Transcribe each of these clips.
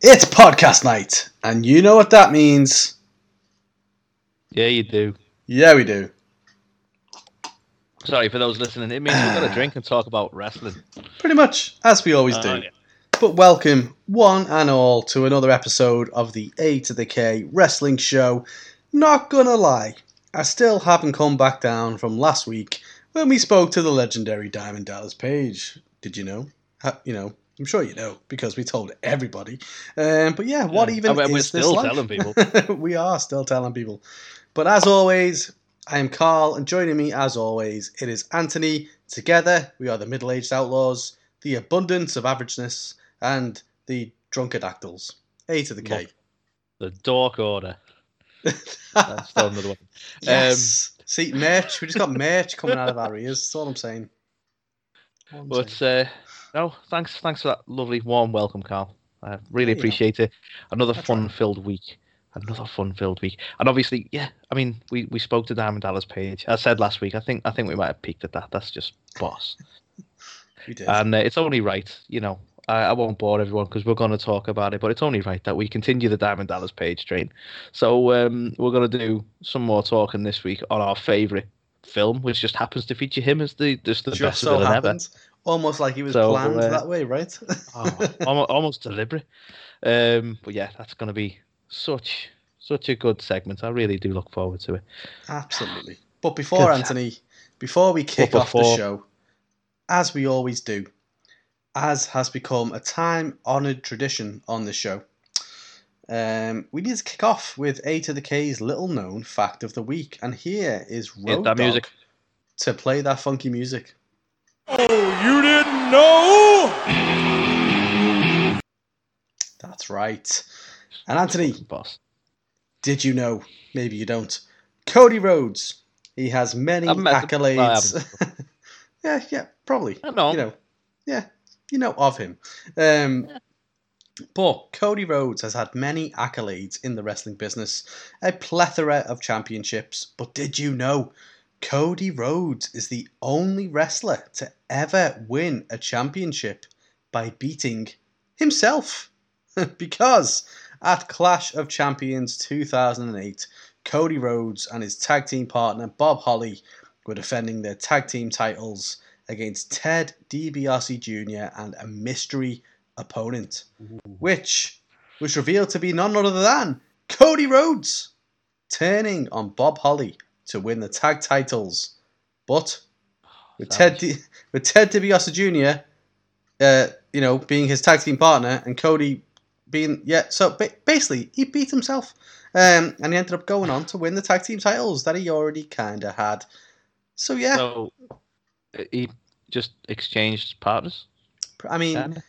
It's podcast night, and you know what that means. Yeah, you do. Yeah, we do. Sorry for those listening. It means we're going to drink and talk about wrestling. Pretty much, as we always Oh, do. yeah. But welcome, one and all, to another episode of the A to the K Wrestling Show. Not gonna lie, I still haven't come back down from last week when we spoke to the legendary Diamond Dallas Page. Did you know? You know, I'm sure you know because we told everybody. Um, but yeah, what Yeah. even And we're- is we're still like? telling people. we are still telling people. But as always, I am Carl, and joining me as always, it is Anthony. Together, we are the middle aged outlaws, the abundance of averageness, and the drunkadactyls. A to the K. The Dork Order. That's still another one. yes. See, merch. We just got merch coming out of our ears. That's all I'm saying. All I'm But saying. uh, no, thanks, thanks for that lovely warm welcome, Carl. I really Yeah, appreciate it. Another That's fun-filled week. Another fun-filled week. And obviously, yeah, I mean, we, we spoke to Diamond Dallas Page. I said last week. I think I think we might have peaked at that. That's just boss. we did. And uh, it's only right, you know. I, I won't bore everyone because we're going to talk about it, but it's only right that we continue the Diamond Dallas Page train. So um, we're going to do some more talking this week on our favourite film, which just happens to feature him as the just the just best so villain ever. Almost like he was So, planned uh, that way, right? Oh, almost, almost deliberate. Um, but yeah, that's going to be such such a good segment. I really do look forward to it. Absolutely. But before. Anthony, before we kick But off the show, as we always do, as has become a time honoured tradition on this show, um, we need to kick off with A to the K's little known fact of the week. And here is Road that Dogg music. to play that funky music. Oh, you didn't know? That's right. And Anthony, Boss. did you know? Maybe you don't. Cody Rhodes. He has many I've met him. I accolades. yeah, yeah, probably. I know. You know, yeah, you know of him. Um, But Cody Rhodes has had many accolades in the wrestling business, a plethora of championships. But did you know Cody Rhodes is the only wrestler to ever win a championship by beating himself? because at Clash of Champions 2008, Cody Rhodes and his tag team partner Bob Holly were defending their tag team titles against Ted DiBiase Jr. and a mystery opponent, which was revealed to be none other than Cody Rhodes, turning on Bob Holly to win the tag titles. But with Ted. Di- with Ted DiBiase Jr., uh, you know, being his tag team partner, and Cody being yeah, so ba- basically he beat himself, um, and he ended up going on to win the tag team titles that he already kind of had. So yeah, So uh, he just exchanged partners. I mean,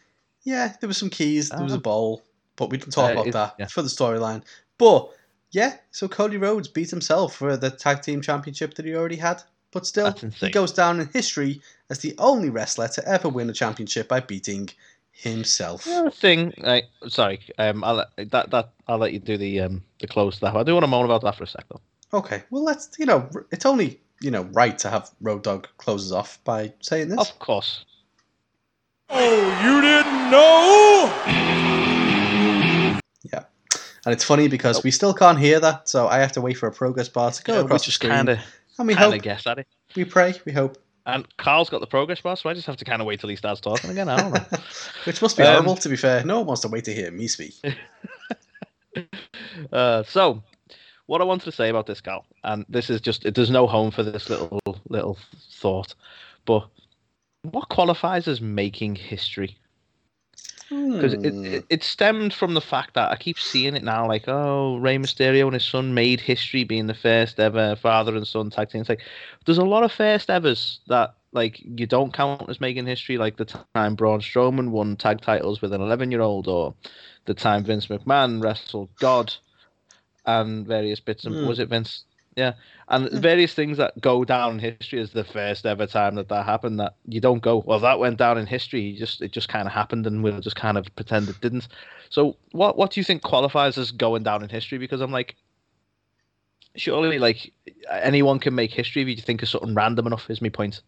yeah, there was some keys, there was a Uh-huh. bowl, but we didn't talk Uh, about that yeah. for the storyline. But yeah, so Cody Rhodes beat himself for the tag team championship that he already had. But still, That's he goes down in history as the only wrestler to ever win a championship by beating himself. The other thing, I sorry, um, I'll let, that that I'll let you do the um the close to that. I do want to moan about that for a sec though. Okay, well, let's, you know, it's only, you know, right to have Road Dogg closes off by saying this. Of course, Oh, you didn't know? And it's funny because we still can't hear that, so I have to wait for a progress bar to go Yeah, across we the screen. kind of and we hope, guess at it. we pray, we hope. And Carl's got the progress bar, so I just have to kind of wait till he starts talking again. I don't know. Which must be Um, horrible, to be fair. No one wants to wait to hear me speak. Uh, so, what I wanted to say about this, Cal, and this is just there's no home for this little little thought, but what qualifies as making history? Because it, Hmm. it, it stemmed from the fact that I keep seeing it now, like oh, Rey Mysterio and his son made history being the first ever father and son tag team. It's like there's a lot of first evers that like you don't count as making history, like the time Braun Strowman won tag titles with an 11 year old, or the time Vince McMahon wrestled God, and various bits. And Hmm. was it Vince? Yeah, and Yeah. various things that go down in history is the first ever time that that happened. That you don't go, well, that went down in history. You just it just kind of happened, and we'll just kind of pretend it didn't. So, what what do you think qualifies as going down in history? Because I'm like, surely like anyone can make history if you think of something random enough. Is my point.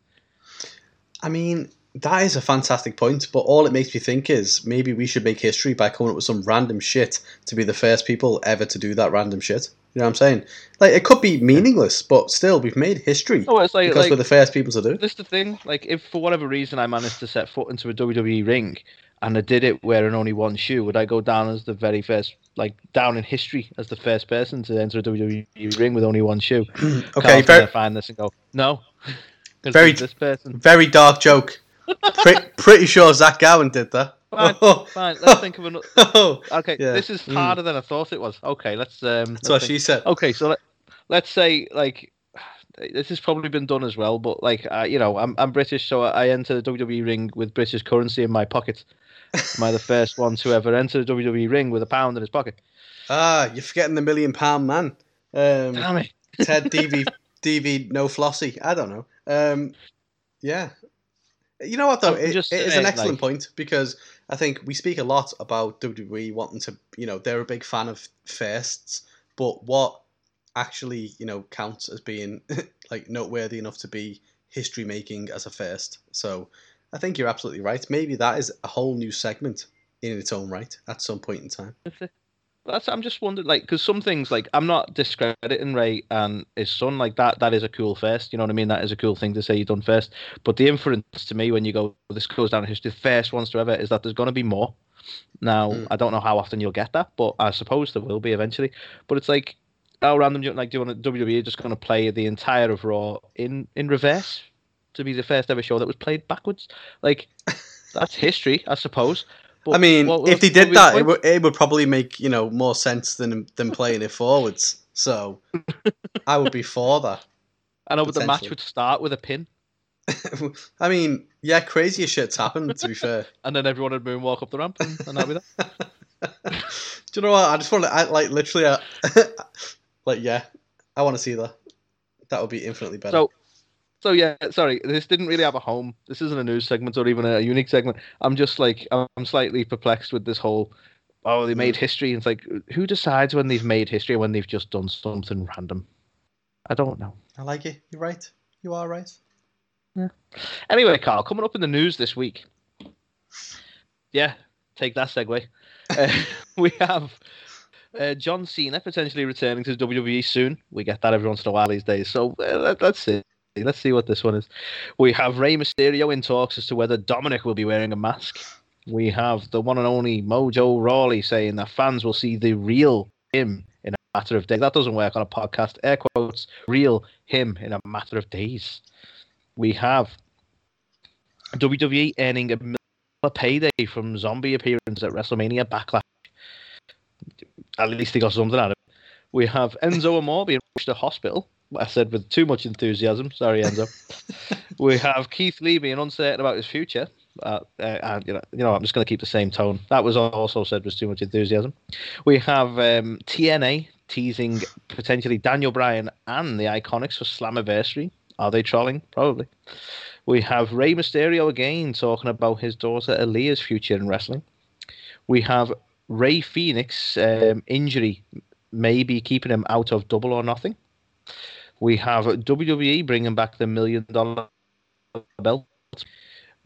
I mean, that is a fantastic point, but all it makes me think is maybe we should make history by coming up with some random shit to be the first people ever to do that random shit. You know what I'm saying? Like it could be meaningless, but still, we've made history Oh, it's like, because like we're the first people to do it. this the thing. Like, if for whatever reason I managed to set foot into a WWE ring and I did it wearing only one shoe, would I go down as the very first, like down in history as the first person to enter a WWE ring with only one shoe? Okay, very find this and go, no. Very- this person. very dark joke. Pre- pretty sure Zach Gowen did that. Fine, fine. Let's think of another. Oh, Okay, Yeah. this is Mm. harder than I thought it was. Okay, let's. Um, that's let's what think. she said. Okay, so let, let's say like this has probably been done as well, but like uh, you know, I'm I'm British, so I enter the WWE ring with British currency in my pocket. Am I the first one to ever enter the WWE ring with a pound in his pocket? Ah, you're forgetting the million pound man. Um, Damn it! Ted DV DV no flossy. I don't know. Um, yeah. You know what though? It, just it is an excellent like- point because I think we speak a lot about WWE wanting to, you know, they're a big fan of firsts, but what actually, you know, counts as being like noteworthy enough to be history making as a first. So I think you're absolutely right. Maybe that is a whole new segment in its own right at some point in time. That's I'm just wondering, like, because some things, like, I'm not discrediting Rey and his son, like that. That is a cool first. You know what I mean? That is a cool thing to say you've done first. But the inference to me when you go, this goes down in history, the first ones to ever, is that there's going to be more. Now, Mm. I don't know how often you'll get that, but I suppose there will be eventually. But it's like, how random, you- like, do you want WWE just going to play the entire of Raw in in reverse to be the first ever show that was played backwards? Like, that's history, I suppose. But I mean, what- if they did that, it would, it would probably make you know more sense than than playing it forwards. So I would be for that. I know, but the match would start with a pin. I mean, yeah, crazier shit's happened. To be fair, and then everyone would moonwalk up the ramp, and, and that'd be that. do you know what? I just want to, I, like, literally, like, yeah, I want to see that. That would be infinitely better. So, so yeah, sorry, this didn't really have a home. This isn't a news segment or even a unique segment. I'm just like, I'm slightly perplexed with this whole. Oh, they made history. It's like, who decides when they've made history and when they've just done something random? I don't know. I like it. You're right. You are right. Yeah. Anyway, Carl, coming up in the news this week. Yeah, take that segue. Uh, we have uh, John Cena potentially returning to the WWE soon. We get that every once in a while these days. So uh, let, let's see. Let's see what this one is. We have Rey Mysterio in talks as to whether Dominic will be wearing a mask. We have the one and only Mojo Rawley saying that fans will see the real him in a matter of days. That doesn't work on a podcast. Air quotes, real him in a matter of days. We have WWE earning a million payday from zombie appearance at WrestleMania Backlash. At least he got something out of it. We have Enzo Amore being rushed to hospital. I said with too much enthusiasm. Sorry, Enzo. we have Keith Lee being uncertain about his future. Uh, uh, and, you know, you know, I'm just going to keep the same tone. That was also said with too much enthusiasm. We have um, TNA teasing potentially Daniel Bryan and the Iconics for Slammiversary. Are they trolling? Probably. We have Rey Mysterio again talking about his daughter Aaliyah's future in wrestling. We have Rey Fenix um, injury maybe keeping him out of Double or Nothing. We have WWE bringing back the million dollar belt.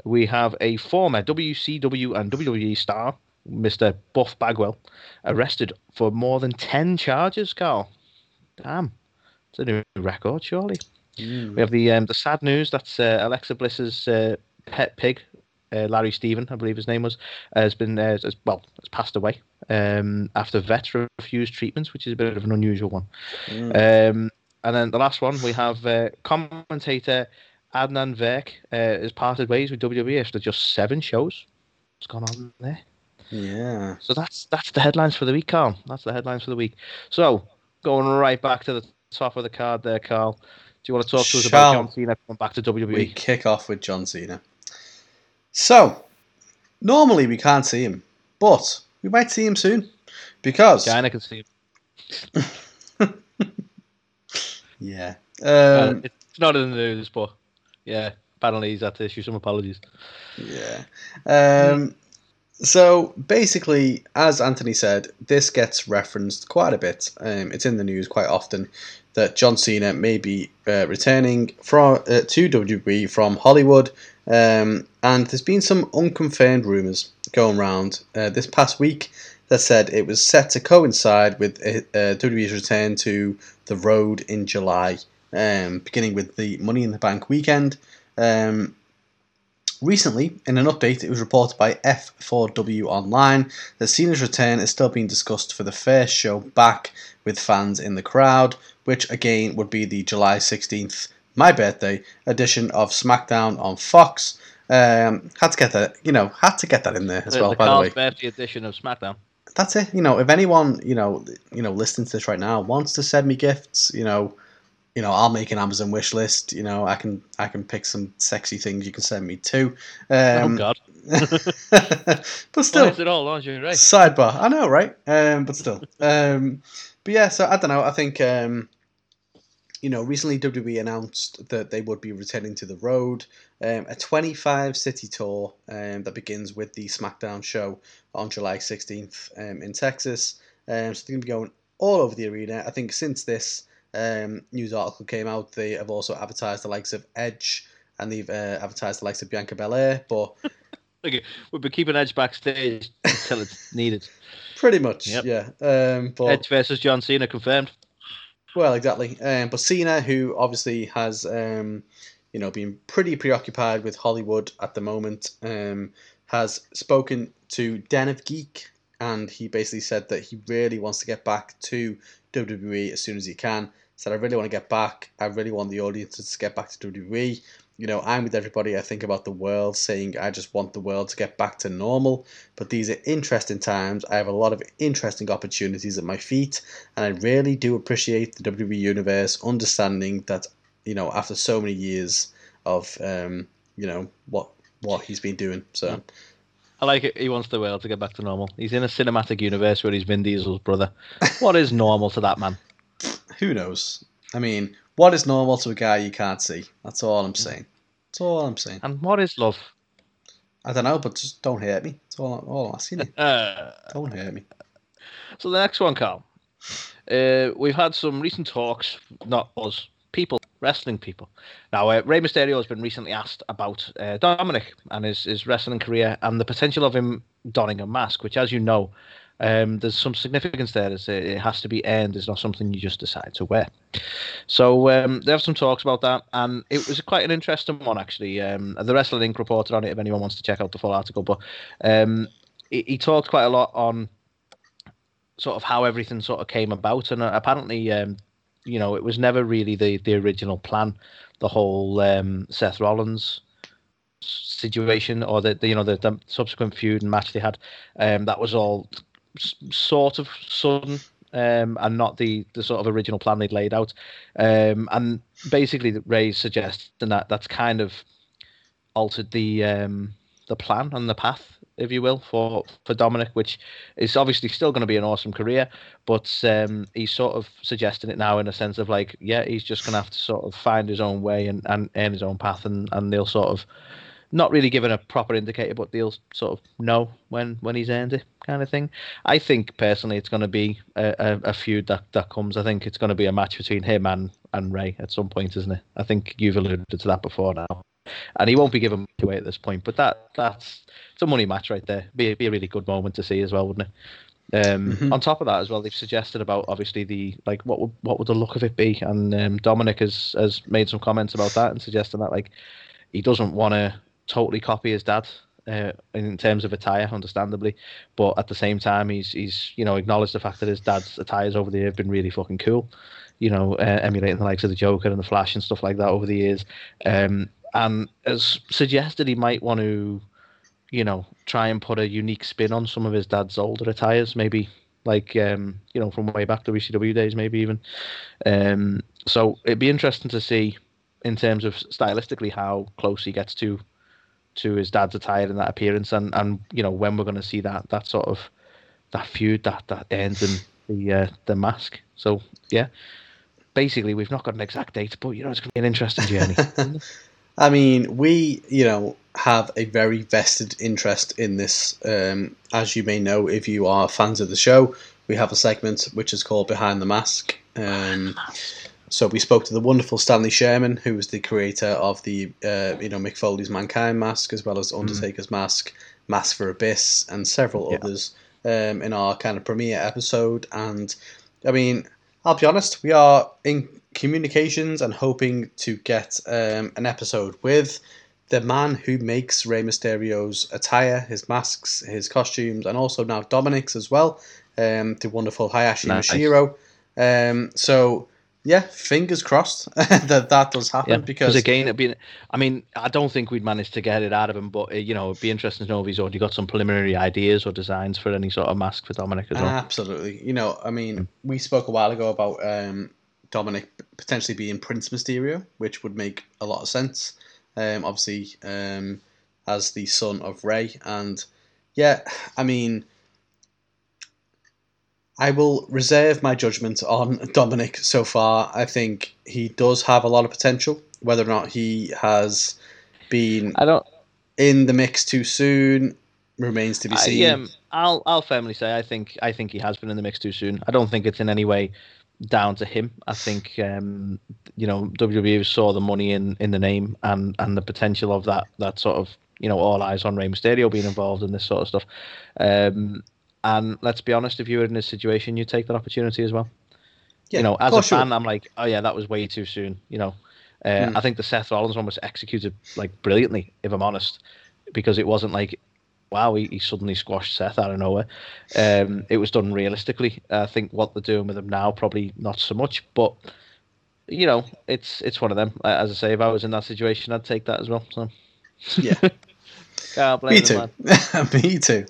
We have a former WCW and WWE star, Mr. Buff Bagwell, arrested for more than 10 charges, Carl. Damn. It's a new record, surely. We have the um, the sad news that's uh, Alexa Bliss's uh, pet pig, uh, Larry Steven, I believe his name was, has been uh, has, well has passed away um, after vets refused treatments, which is a bit of an unusual one. Mm. Um, and then the last one we have uh, commentator Adnan Virk uh, has parted ways with WWE after just seven shows. What's gone on there? Yeah. So that's that's the headlines for the week, Carl. That's the headlines for the week. So going right back to the top of the card there, Carl. Do you want to talk to us about John Cena coming back to? WWE? We kick off with John Cena. So, normally we can't see him, but we might see him soon because China can see. him. yeah. Uh, Um, it's not in the news, but yeah, apparently he's had to issue some apologies. Yeah. Um, so basically, as Anthony said, this gets referenced quite a bit. Um, it's in the news quite often. that John Cena may be uh, returning from uh, to WWE from Hollywood, um, and there's been some unconfirmed rumors going around uh, this past week that said it was set to coincide with uh, WWE's return to the road in July, um, beginning with the Money in the Bank weekend. Um, Recently, in an update, it was reported by F4W Online that Cena's return is still being discussed for the first show back with fans in the crowd, which again would be the July 16th, my birthday, edition of SmackDown on Fox. Um, had to get that, you know, had to get that in there as the, well. the by the way, birthday edition of SmackDown. That's it. You know, if anyone, you know, you know, listening to this right now wants to send me gifts, you know, you know, I'll make an Amazon wish list. You know, I can I can pick some sexy things you can send me too. Um, oh God! but still, it all lingerie? sidebar. I know, right? Um, but still, um, but yeah. So I don't know. I think um, you know, recently WWE announced that they would be returning to the road, um, a 25 city tour um, that begins with the SmackDown show on July 16th um, in Texas. Um, so they're going to be going all over the arena. I think since this um, news article came out, they have also advertised the likes of Edge and they've uh, advertised the likes of Bianca Belair, but Okay, we'll be keeping Edge backstage until it's needed. pretty much, Yep. yeah. Um, but Edge versus John Cena confirmed. Well, exactly. Um, but Cena, who obviously has, um, you know, been pretty preoccupied with Hollywood at the moment, um, has spoken to Den of Geek, and he basically said that he really wants to get back to WWE as soon as he can. Said, I really want to get back. I really want the audience to get back to WWE. You know, I'm with everybody. I think about the world, saying I just want the world to get back to normal. But these are interesting times. I have a lot of interesting opportunities at my feet, and I really do appreciate the WWE universe understanding that you know after so many years of um, you know what what he's been doing. So I like it. He wants the world to get back to normal. He's in a cinematic universe where he's Vin Diesel's brother. What is normal to that man? who knows? I mean, what is normal to a guy you can't see? That's all I'm saying. That's all I'm saying. And what is love? I don't know, but just don't hurt me. That's all, all I'm asking you. Uh, Don't hurt me. so the next one, Carl. Uh, we've had some recent talks, not us, people, wrestling people. Now, uh, Rey Mysterio has been recently asked about uh, Dominic and his, his wrestling career and the potential of him donning a mask, which, as you know, um, there's some significance there. It has to be earned. It's not something you just decide to wear. So um, they have some talks about that, and it was quite an interesting one actually. Um, the Wrestling Inc. reported on it if anyone wants to check out the full article. But um, he, he talked quite a lot on sort of how everything sort of came about, and uh, apparently, um, you know, it was never really the the original plan. The whole um, Seth Rollins situation, or the, the you know the, the subsequent feud and match they had, um, that was all sort of sudden. Um, and not the, the sort of original plan they'd laid out, um, and basically Rey's suggesting that that's kind of altered the um, the plan and the path, if you will, for for Dominic, which is obviously still going to be an awesome career, but um, he's sort of suggesting it now in a sense of like, yeah, he's just going to have to sort of find his own way and, and earn his own path, and, and they'll sort of not really given a proper indicator, but they'll sort of know when when he's earned it, kind of thing. I think personally, it's going to be a, a, a feud that, that comes. I think it's going to be a match between him and and Rey at some point, isn't it? I think you've alluded to that before now, and he won't be given away at this point. But that that's it's a money match right there. Be be a really good moment to see as well, wouldn't it? Um, Mhm. On top of that, as well, they've suggested about obviously the like what would what would the look of it be, and um, Dominic has has made some comments about that and suggesting that like he doesn't want to totally copy his dad uh, in terms of attire, understandably, but at the same time, he's he's you know acknowledged the fact that his dad's attires over the years have been really fucking cool, you know, uh, emulating the likes of the Joker and the Flash and stuff like that over the years, um, and as suggested he might want to, you know, try and put a unique spin on some of his dad's older attires, maybe like um, you know from way back the WCW days, maybe even. Um, so it'd be interesting to see in terms of stylistically how close he gets to to his dad's attire in that appearance, and and you know when we're going to see that that sort of that feud that that ends in the uh, the mask. So yeah, basically we've not got an exact date, but you know it's going to be an interesting journey. I mean, we, you know, have a very vested interest in this. Um, as you may know, if you are fans of the show, we have a segment which is called Behind the Mask, um, so we spoke to the wonderful Stanley Sherman, who was the creator of the uh, you know Mick Foley's Mankind mask, as well as Undertaker's mask, Mask for Abyss, and several Yeah. others um, in our kind of premiere episode. And I mean, I'll be honest, we are in communications and hoping to get um, an episode with the man who makes Rey Mysterio's attire, his masks, his costumes, and also now Dominic's as well. Um, the wonderful Hayashi Nice. Mashiro. Um, so yeah, fingers crossed that that does happen Yeah, because again, it'd be. I mean, I don't think we'd manage to get it out of him, but uh, you know, it'd be interesting to know if he's already got some preliminary ideas or designs for any sort of mask for Dominic as well. Absolutely. You know, I mean, we spoke a while ago about um, Dominic potentially being Prince Mysterio, which would make a lot of sense. Um, obviously, um, as the son of Rey, and yeah, I mean, I will reserve my judgment on Dominic so far. I think he does have a lot of potential. Whether or not he has been I don't. in the mix too soon remains to be I, seen. um, I'll I'll firmly say I think I think he has been in the mix too soon. I don't think it's in any way down to him. I think um, you know WWE saw the money in, in the name and, and the potential of that that sort of you know all eyes on Rey Mysterio being involved in this sort of stuff. Um, and let's be honest, if you were in this situation, you'd take that opportunity as well. Yeah, you know, as a fan. I'm like, oh yeah, that was way too soon. You know, uh, Hmm. I think the Seth Rollins one was executed like brilliantly, if I'm honest, because it wasn't like, wow, he, he suddenly squashed Seth out of nowhere. Um, it was done realistically. I think what they're doing with him now, probably not so much, but you know, it's it's one of them. As I say, if I was in that situation, I'd take that as well. So Yeah. can't blame Me too. Me too.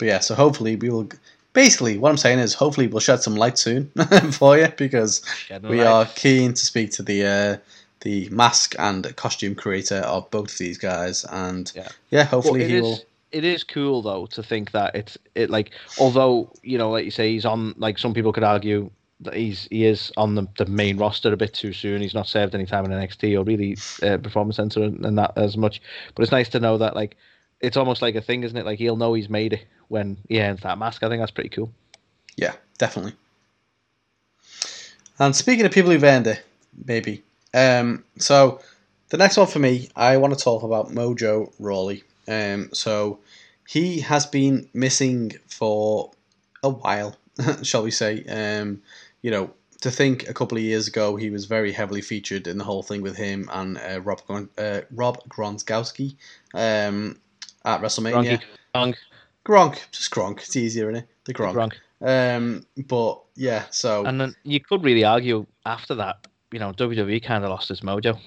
But yeah, so hopefully we will. Basically, what I'm saying is, hopefully we'll shed some light soon for you because Shedding we light. are keen to speak to the uh, the mask and costume creator of both of these guys, and Yeah. yeah, hopefully Well, he is- will. It is cool though to think that it's it like although you know like you say he's on like some people could argue that he's he is on the, the main roster a bit too soon. He's not served any time in NXT or really uh, Performance Center and, and that as much. But it's nice to know that like it's almost like a thing, isn't it? Like he'll know he's made it when he earns that mask. I think that's pretty cool. Yeah, definitely. And speaking of people who've earned it, maybe. Um, so the next one for me, I want to talk about Mojo Rawley. Um, so he has been missing for a while, shall we say? Um, you know, to think a couple of years ago, he was very heavily featured in the whole thing with him and uh, Rob uh, Rob Gronkowski um, at WrestleMania. Gronk, Gronk, just Gronk. It's easier, isn't it? The Gronk. Gronk. Um, but yeah, so And then you could really argue after that, you know, WWE kind of lost its mojo.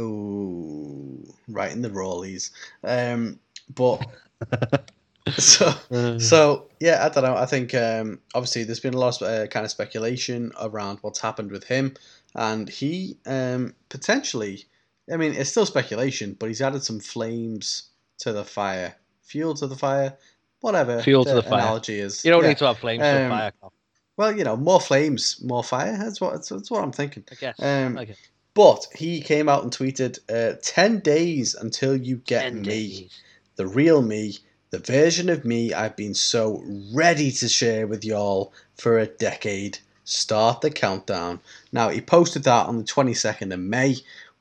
ooh, right in the Rawleys. Um, but so so yeah, I don't know. I think um, obviously there's been a lot of uh, kind of speculation around what's happened with him, and he um, potentially. I mean, it's still speculation, but he's added some flames to the fire, fuel to the fire, whatever. Fuel to the fire. Analogy is. you don't Yeah. need to have flames to Um, fire. Carl, Well, you know, more flames, more fire. That's what that's, that's what I'm thinking. I guess. Um, Okay. But he came out and tweeted, uh, 10 days until you get Ten me, days. the real me, the version of me I've been so ready to share with y'all for a decade. Start the countdown. Now, he posted that on the 22nd of May.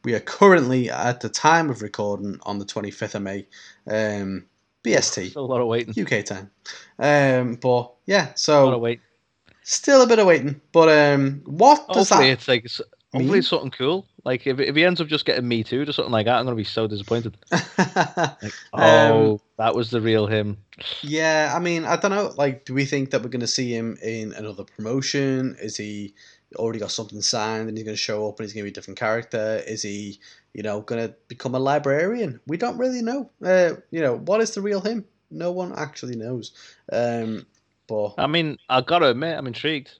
We are currently, at the time of recording, on the 25th of May. Um, BST, Still a lot of waiting. UK time. Um, but yeah, a lot of so still a bit of waiting. But um, what does Hopefully, that it's like hopefully mean? it's something cool. Like if if he ends up just getting me too or something like that, I'm gonna be so disappointed. Like, Um, oh, that was the real him. Yeah, I mean, I don't know. Like, do we think that we're going to see him in another promotion? Is he already got something signed and he's going to show up and he's going to be a different character? Is he, you know, going to become a librarian? We don't really know. Uh, you know, what is the real him? No one actually knows. Um, but I mean, I gotta admit, I'm intrigued.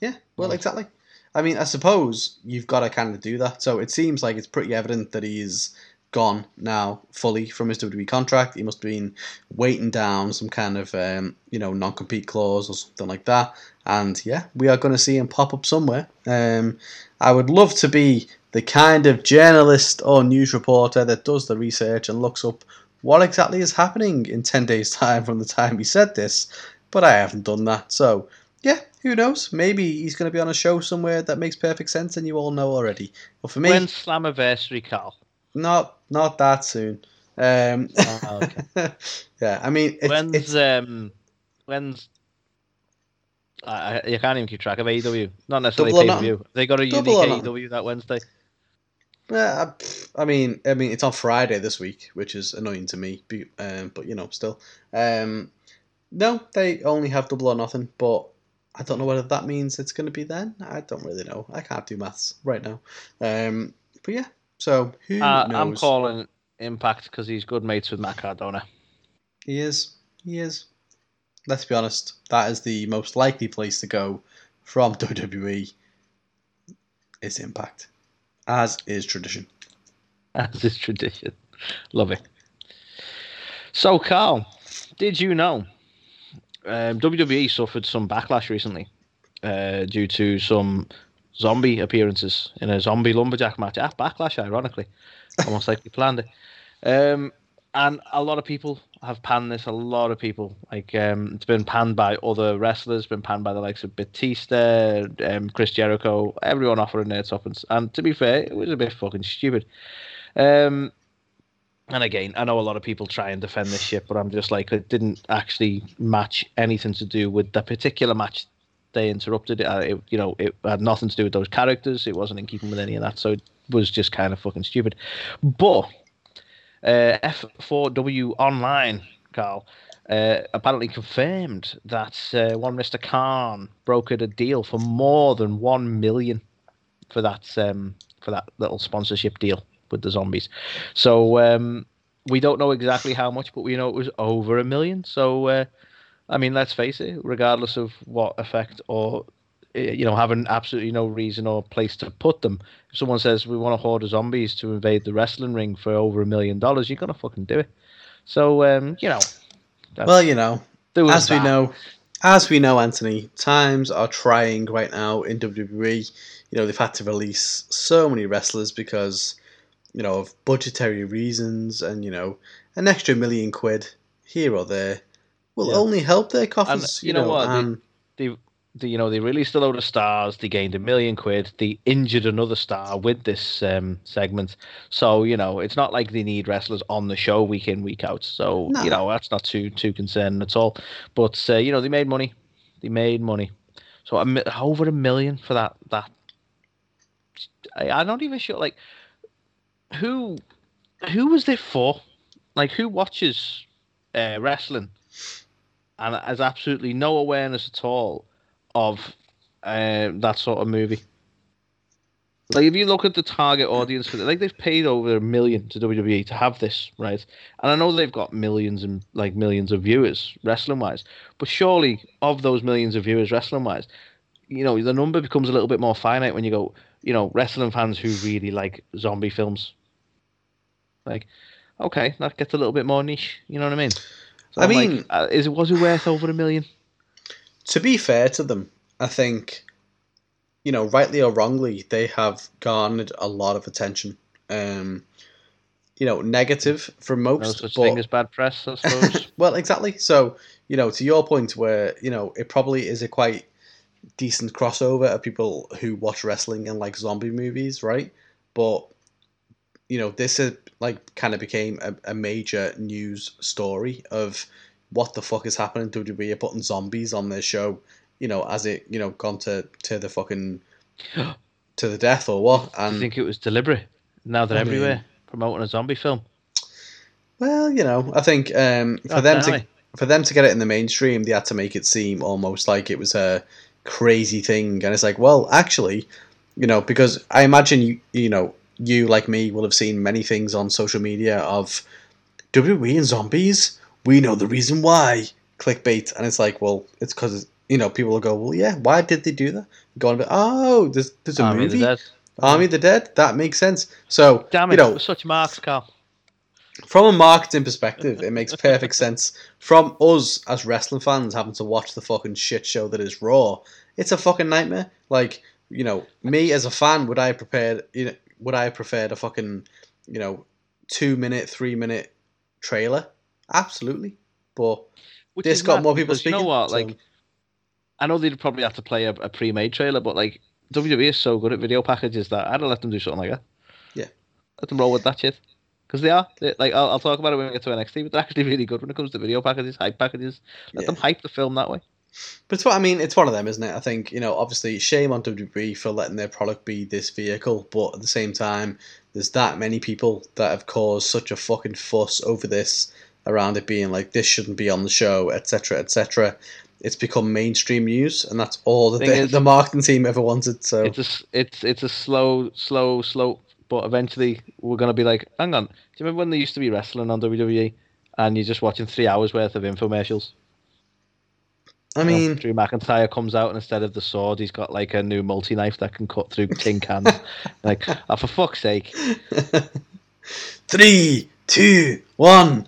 yeah, well, exactly. I mean, I suppose you've got to kind of do that. So it seems like it's pretty evident that he's gone now fully from his WWE contract. He must have been waiting down some kind of, um, you know, non compete clause or something like that. And yeah, we are going to see him pop up somewhere. Um, I would love to be the kind of journalist or news reporter that does the research and looks up what exactly is happening in 10 days' time from the time he said this, but I haven't done that. So Yeah, who knows? Maybe he's going to be on a show somewhere that makes perfect sense, and you all know already. But for me, When's Slammiversary, Carl? Not not that soon. Um, Oh, okay. yeah, I mean, it's, when's it's um, when's I, I, you can't even keep track of AEW. Not necessarily Double pay per view. They got a Double unique AEW that Wednesday. Yeah, I, I mean, I mean, it's on Friday this week, which is annoying to me. be- Um, but you know, still, um, no, they only have double or nothing. But I don't know whether that means it's going to be then. I don't really know. I can't do maths right now. Um, but yeah, so who Uh, knows? I'm calling Impact because he's good mates with Matt Cardona. He is. He is. Let's be honest. That is the most likely place to go from WWE. Is Impact, as is tradition. As is tradition. Love it. So, Carl, did you know um, WWE suffered some backlash recently uh, due to some zombie appearances in a zombie lumberjack match at Backlash, ironically. Almost like we planned it. Um, and a lot of people have panned this. A lot of people, like um, it's been panned by other wrestlers, been panned by the likes of Batista, um, Chris Jericho, everyone offering their tuppence. And to be fair, it was a bit fucking stupid. Um, and again, I know a lot of people try and defend this shit, but I'm just like, it didn't actually match anything to do with the particular match they interrupted. It, uh, it you know, it had nothing to do with those characters. It wasn't in keeping with any of that, so it was just kind of fucking stupid. But uh, F4W Online, Carl, uh, apparently confirmed that uh, one Mr. Khan brokered a deal for more than one million for that um, for that little sponsorship deal with the zombies. So um, we don't know exactly how much, but we know it was over a million. So uh, I mean, let's face it, regardless of what effect or uh, you know, having absolutely no reason or place to put them. If someone says we want a horde of zombies to invade the wrestling ring for over a million dollars, you're gonna fucking do it. So um, you know, Well, you know, as we know, as we know, Anthony, times are trying right now in WWE. You know, they've had to release so many wrestlers because, you know, of budgetary reasons, and you know, an extra million quid here or there will Yeah. only help their coffers. you you know know, what, they- they, they, you know, they released a load of stars. They gained a million quid. They injured another star with this um, segment. So you know, it's not like they need wrestlers on the show week in week out. So No. you know, that's not too too concerning at all. But uh, you know, they made money. They made money. So a, mi- over a million for that that. I, I'm not even sure. Like, who who was it for? Like, who watches uh, wrestling and has absolutely no awareness at all of uh, that sort of movie. Like if you look at the target audience for it, like they've paid over a million to WWE to have this, right? And I know they've got millions and like millions of viewers wrestling wise, but surely of those millions of viewers wrestling wise, you know, the number becomes a little bit more finite when you go, you know, wrestling fans who really like zombie films. Like, okay, that gets a little bit more niche. You know what I mean? So I I'm like, mean- uh, is it was it worth over a million? to be fair to them, I think, you know, rightly or wrongly, they have garnered a lot of attention. Um, you know, negative from No most, such but thing as bad press, I suppose. well, exactly. So, you know, to your point, where you know it probably is a quite decent crossover of people who watch wrestling and like zombie movies, right? But you know, this is like kind of became a, a major news story of what the fuck is happening. WWE are putting zombies on their show, you know, as it you know gone to to the fucking to the death or what? I think it was deliberate. Now they're I mean- everywhere promoting a zombie film. Well, you know, I think um, for God them to it. for them to get it in the mainstream, they had to make it seem almost like it was a crazy thing. And it's like, well, actually, you know, because I imagine you, you know, you like me will have seen many things on social media of WWE and zombies. We know the reason why clickbait, and it's like, well, it's because you know people will go, well, yeah, why did they do that? Go on, a bit, oh, there's there's a Army of the movie, Dead. Army of the Dead. That makes sense. So Damn it, you know, such marks, Carl. from a marketing perspective, it makes perfect sense. From us as wrestling fans having to watch the fucking shit show that is Raw, it's a fucking nightmare. Like, you know, me as a fan, would I have prepared? You know, would I have preferred a fucking, you know, two minute, three minute trailer? Absolutely. But Which this got mad more people because You know speaking, what? so- Like, I know they'd probably have to play a, a pre-made trailer, but like WWE is so good at video packages that I'd let them do something like that. Yeah. let them roll with that shit because they are. They, like I'll, I'll talk about it when we get to NXT, but they're actually really good when it comes to video packages, hype packages. Let Yeah. them hype the film that way. But it's what I mean. It's one of them, isn't it? I think you know. Obviously, shame on WWE for letting their product be this vehicle, but at the same time, there's that many people that have caused such a fucking fuss over this, around it being like this shouldn't be on the show, etc., etc. It's become mainstream news, and that's all that the, is- the marketing team ever wanted. So It's a it's it's a slow slow slope, but eventually we're gonna be like, hang on, do you remember when they used to be wrestling on WWE, and you're just watching three hours worth of infomercials? I You know, mean, Drew McIntyre comes out and instead of the sword, he's got like a new multi knife that can cut through tin cans. like, oh, for fuck's sake! three, two, one,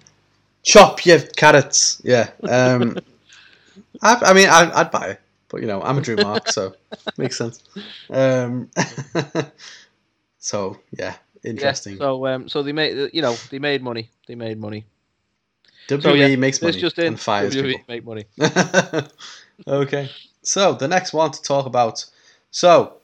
chop your carrots. Yeah. Um, I, I mean, I, I'd buy it, but you know, I'm a Drew Mark, so makes sense. Um, so yeah, interesting. Yeah, so um, so they made you know they made money. They made money. WWE So yeah, makes money just in. and fires WWE people. make money. okay. So the next one to talk about. So,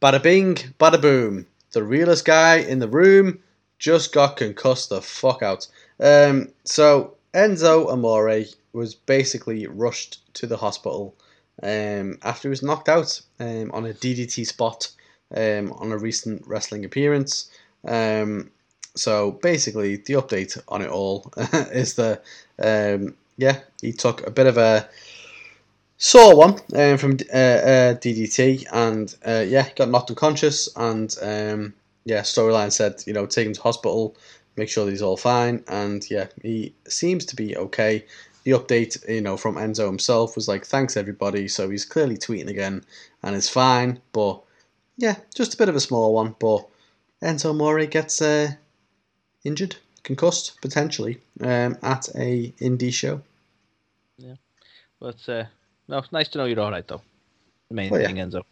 bada bing, bada boom. The realest guy in the room just got concussed the fuck out. Um, so Enzo Amore was basically rushed to the hospital um, after he was knocked out um, on a DDT spot um, on a recent wrestling appearance. Um, so basically, the update on it all is that um, yeah, he took a bit of a sore one um, from uh, uh, DDT, and uh, yeah, got knocked unconscious. And um, yeah, storyline said you know take him to hospital, make sure that he's all fine, and yeah, he seems to be okay. The update, you know, from Enzo himself was like, "Thanks everybody." So he's clearly tweeting again, and is fine. But yeah, just a bit of a small one. But Enzo Amore gets uh, injured, concussed potentially um, at a indie show. Yeah. But uh, no, it's nice to know you're all right though. The main Oh, yeah. thing, Enzo.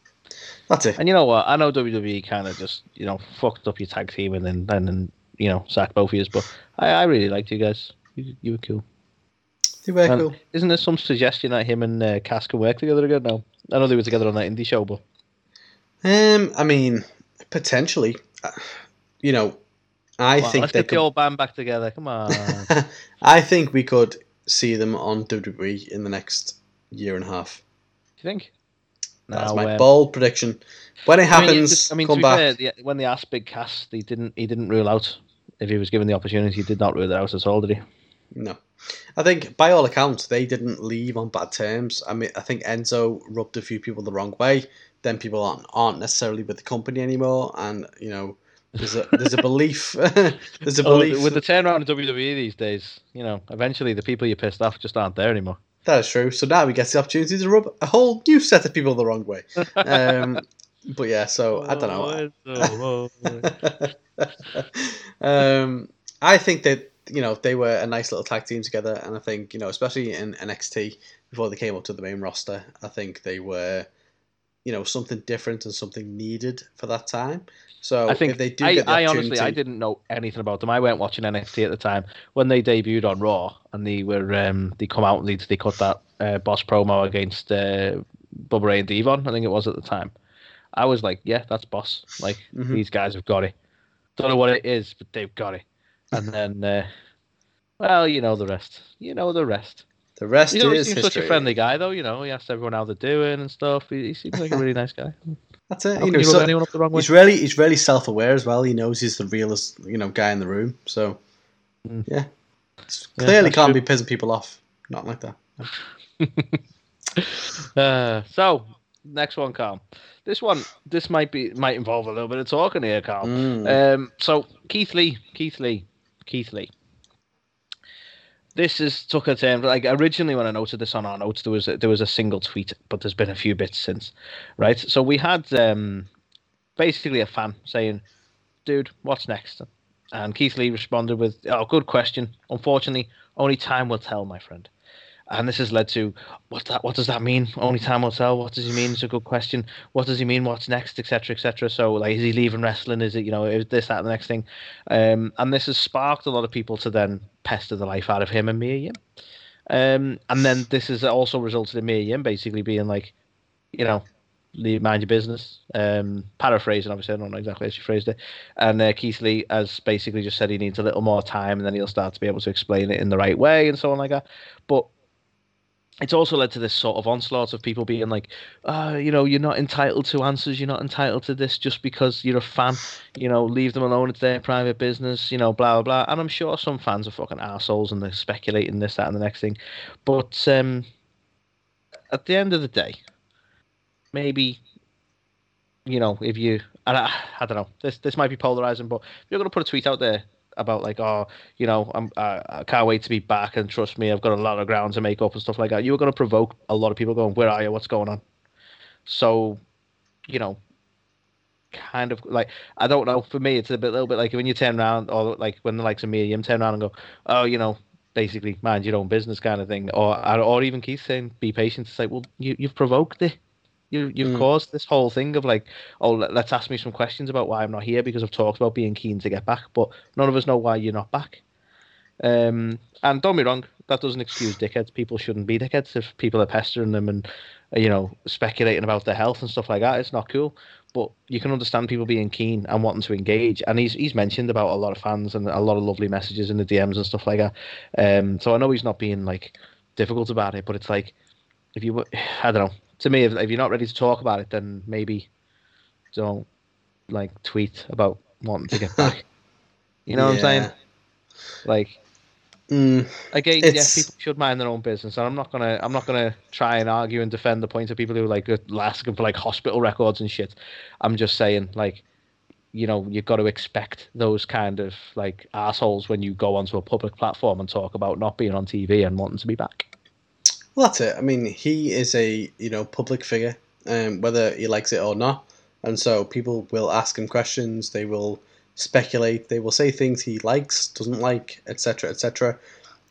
That's it. And you know what? I know WWE kind of just you know fucked up your tag team and then and then you know sacked both of you, but I, I really liked you guys. You, you were cool. You were And cool. Isn't there some suggestion that him and uh, Cass can work together again now? I know they were together on that indie show, but Um, I mean, potentially. Uh, You know, I on, think let's get the old band back together. Come on. I think we could see them on WWE in the next year and a half. Do you think? That's my um, bold prediction. When it I mean, happens, it's- I mean, come to be back. fair, the, when they asked Big Cass, he didn't. He didn't rule out if he was given the opportunity. He did not rule it out at all, did he? No. I think, by all accounts, they didn't leave on bad terms. I mean, I think Enzo rubbed a few people the wrong way. Then people aren't, aren't necessarily with the company anymore, and you know, there's a there's a belief. there's a Oh, belief. with the turnaround of WWE these days, you know, eventually the people you pissed off just aren't there anymore. That is true. So now we get the opportunity to rub a whole new set of people the wrong way. Um, but yeah, so I don't know. know. um, I think that you know they were a nice little tag team together, and I think you know especially in NXT before they came up to the main roster, I think they were you know something different and something needed for that time. So I think if they do I, get the I honestly I didn't know anything about them. I weren't watching NXT at the time when they debuted on Raw, and they were um, they come out and they, they cut that uh, boss promo against uh, Bubba Ray and Devon. I think it was at the time. I was like, yeah, that's boss. Like Mhm. these guys have got it. Don't know what it is, but they've got it. And then, uh, well, you know the rest. You know the rest. The rest He always is seems history. such a friendly guy, though. You know, he asks everyone how they're doing and stuff. He, he seems like a really nice guy. That's it. You know, you so- anyone up the wrong way? he's really he's really self aware as well. He knows he's the realest you know guy in the room. So Mm. yeah, It's clearly that's can't true. be pissing people off. Not like that. Uh, so next one, Carl. This one, this might be might involve a little bit of talking here, Carl. Mm. Um, so Keith Lee, Keith Lee, Keith Lee. This is took a turn. Like originally, when I noted this on our notes, there was a, there was a single tweet, but there's been a few bits since, right? So we had um, basically a fan saying, "Dude, what's next?" And Keith Lee responded with, "Oh, good question. Unfortunately, only time will tell, my friend." And this has led to what that what does that mean? Only time will tell. What does he mean? It's a good question. What does he mean? What's next? Etc. Etc. So like, is he leaving wrestling? Is it you know is this that and the next thing? Um, and this has sparked a lot of people to then pester the life out of him and Mia Yim. Um, and then this has also resulted in me basically being like, you know, leave mind your business. Um, paraphrasing, obviously, I don't know exactly how she phrased it. And uh, Keith Lee has basically just said he needs a little more time, and then he'll start to be able to explain it in the right way and so on like that. But it's also led to this sort of onslaught of people being like, uh, you know, you're not entitled to answers, you're not entitled to this just because you're a fan. You know, leave them alone, it's their private business, you know, blah, blah, blah. And I'm sure some fans are fucking assholes and they're speculating this, that, and the next thing. But um, at the end of the day, maybe, you know, if you, and I, I don't know, this, this might be polarizing, but if you're going to put a tweet out there about like, oh, you know, I'm uh, I can't wait to be back, and trust me, I've got a lot of ground to make up and stuff like that. You were going to provoke a lot of people going, "Where are you? What's going on?" So, you know, kind of like I don't know. For me, it's a bit, little bit like when you turn around, or like when the likes of me and Yim turn around and go, "Oh, you know." Basically, mind your own business, kind of thing, or or even Keith saying, "Be patient." It's like, well, you you've provoked it. You, you've Mm. caused this whole thing of like, oh, let, let's ask me some questions about why I'm not here because I've talked about being keen to get back, but none of us know why you're not back. Um, and don't be wrong, that doesn't excuse dickheads. People shouldn't be dickheads if people are pestering them and, uh, you know, speculating about their health and stuff like that. It's not cool. But you can understand people being keen and wanting to engage. And he's he's mentioned about a lot of fans and a lot of lovely messages in the DMs and stuff like that. Um, so I know he's not being like difficult about it, but it's like if you, I don't know. To me, if, if you're not ready to talk about it, then maybe don't like tweet about wanting to get back. You know what I'm saying? Like Mm, again, It's- yeah, people should mind their own business, and I'm not gonna, I'm not gonna try and argue and defend the point of people who are, like asking for like hospital records and shit. I'm just saying, like, you know, you've got to expect those kind of like assholes when you go onto a public platform and talk about not being on TV and wanting to be back. Well, that's it. I mean, he is a you know public figure, um, whether he likes it or not, and so people will ask him questions. They will speculate. They will say things he likes, doesn't like, etc., etc.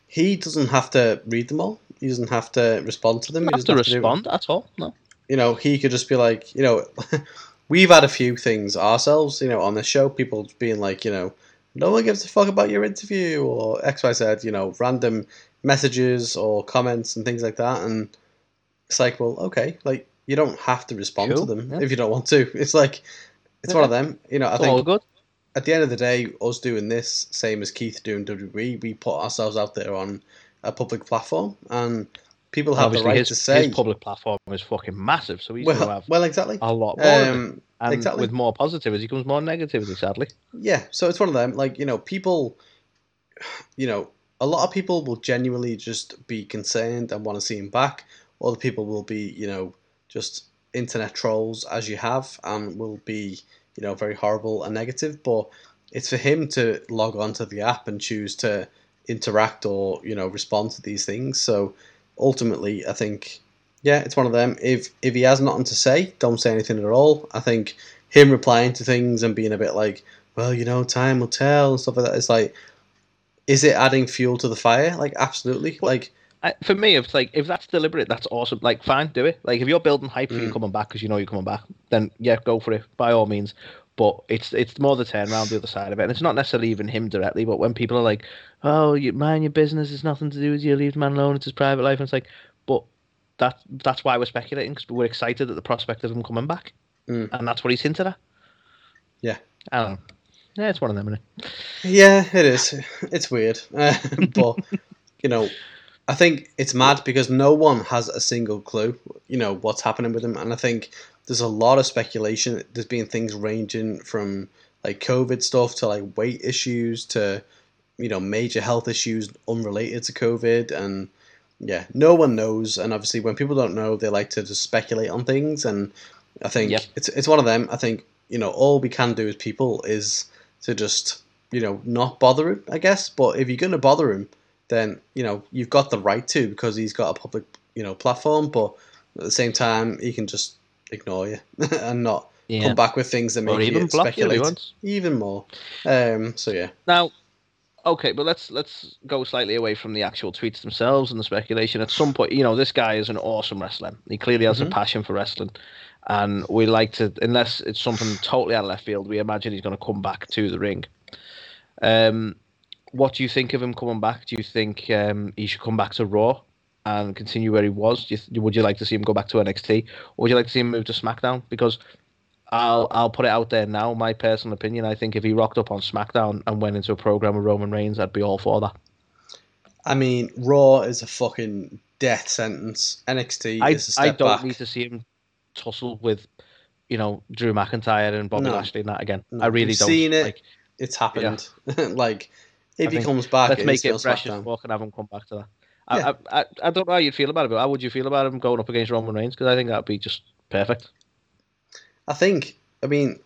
He doesn't have to read them all. He doesn't have to respond to them. He don't have to doesn't respond at all. No. you know, he could just be like, you know, we've had a few things ourselves, you know, on the show, people being like, you know, no one gives a fuck about your interview or XYZ, you know, random messages or comments and things like that. And it's like, well, okay, like, you don't have to respond Cool, to them yeah. if you don't want to. It's like, it's one of them, you know, I think good. at the end of the day, us doing this, same as Keith doing WWE, we put ourselves out there on a public platform and people have Obviously, the right his, to say, his public platform is fucking massive, so he's well, have well, exactly. a lot more. Um, And exactly. with more positivity comes more negativity, sadly. Yeah, so it's one of them. Like, you know, people, you know, a lot of people will genuinely just be concerned and want to see him back. Other people will be, you know, just internet trolls as you have and will be, you know, very horrible and negative. But it's for him to log onto the app and choose to interact or, you know, respond to these things. So ultimately, I think, yeah, it's one of them. If if he has nothing to say, don't say anything at all. I think him replying to things and being a bit like, well, you know, time will tell and stuff like that. It's like, is it adding fuel to the fire? Like, absolutely. Well- Like, I, for me, if it's like if that's deliberate, that's awesome. Like, fine, do it. Like, if you're building hype for you Mm. coming back because you know you're coming back, then yeah, go for it by all means. But it's it's more the turnaround the other side of it, and it's not necessarily even him directly. But when people are like, "Oh, you mind your business. It's nothing to do with you. Leave the man alone. It's his private life." And it's like, but that that's why we're speculating because we're excited at the prospect of him coming back, Mm. and that's what he's hinted at. Yeah. I don't know. Yeah, it's one of them. Isn't it? yeah, it is. It's weird. Uh, but, you know, I think it's mad because no one has a single clue, you know, what's happening with him. And I think there's a lot of speculation. There's been things ranging from like COVID stuff to like weight issues to, you know, major health issues unrelated to COVID. And yeah, no one knows. And obviously, when people don't know, they like to just speculate on things. And I think Yep. it's, it's one of them. I think, you know, all we can do as people is to just, you know, not bother him, I guess. But if you're going to bother him, then, you know, you've got the right to because he's got a public, you know, platform. But at the same time, he can just ignore you and not Yeah. come back with things that Or make even you speculate even more. Um, so yeah, Now, okay, but let's let's go slightly away from the actual tweets themselves and the speculation. At some point, you know, this guy is an awesome wrestler. He clearly has Mhm. a passion for wrestling, and we like to, unless it's something totally out of left field, we imagine he's going to come back to the ring. Um, what do you think of him coming back? Do you think um, he should come back to Raw and continue where he was? Do you, would you like to see him go back to NXT, or would you like to see him move to SmackDown? Because I'll I'll put it out there now. My personal opinion. I think if he rocked up on SmackDown and went into a program with Roman Reigns, I'd be all for that. I mean, Raw is a fucking death sentence. NXT I is a step I don't back. need to see him tussle with, you know, Drew McIntyre and Bobby No. Lashley and that again. No, I really we've don't. seen it. Like, It's happened. like if I he comes back, let's it make it fresh as fuck and have him come back to that. I, Yeah. I, I, I don't know how you'd feel about it, but how would you feel about him going up against Roman Reigns? Because I think that'd be just perfect. I think. I mean,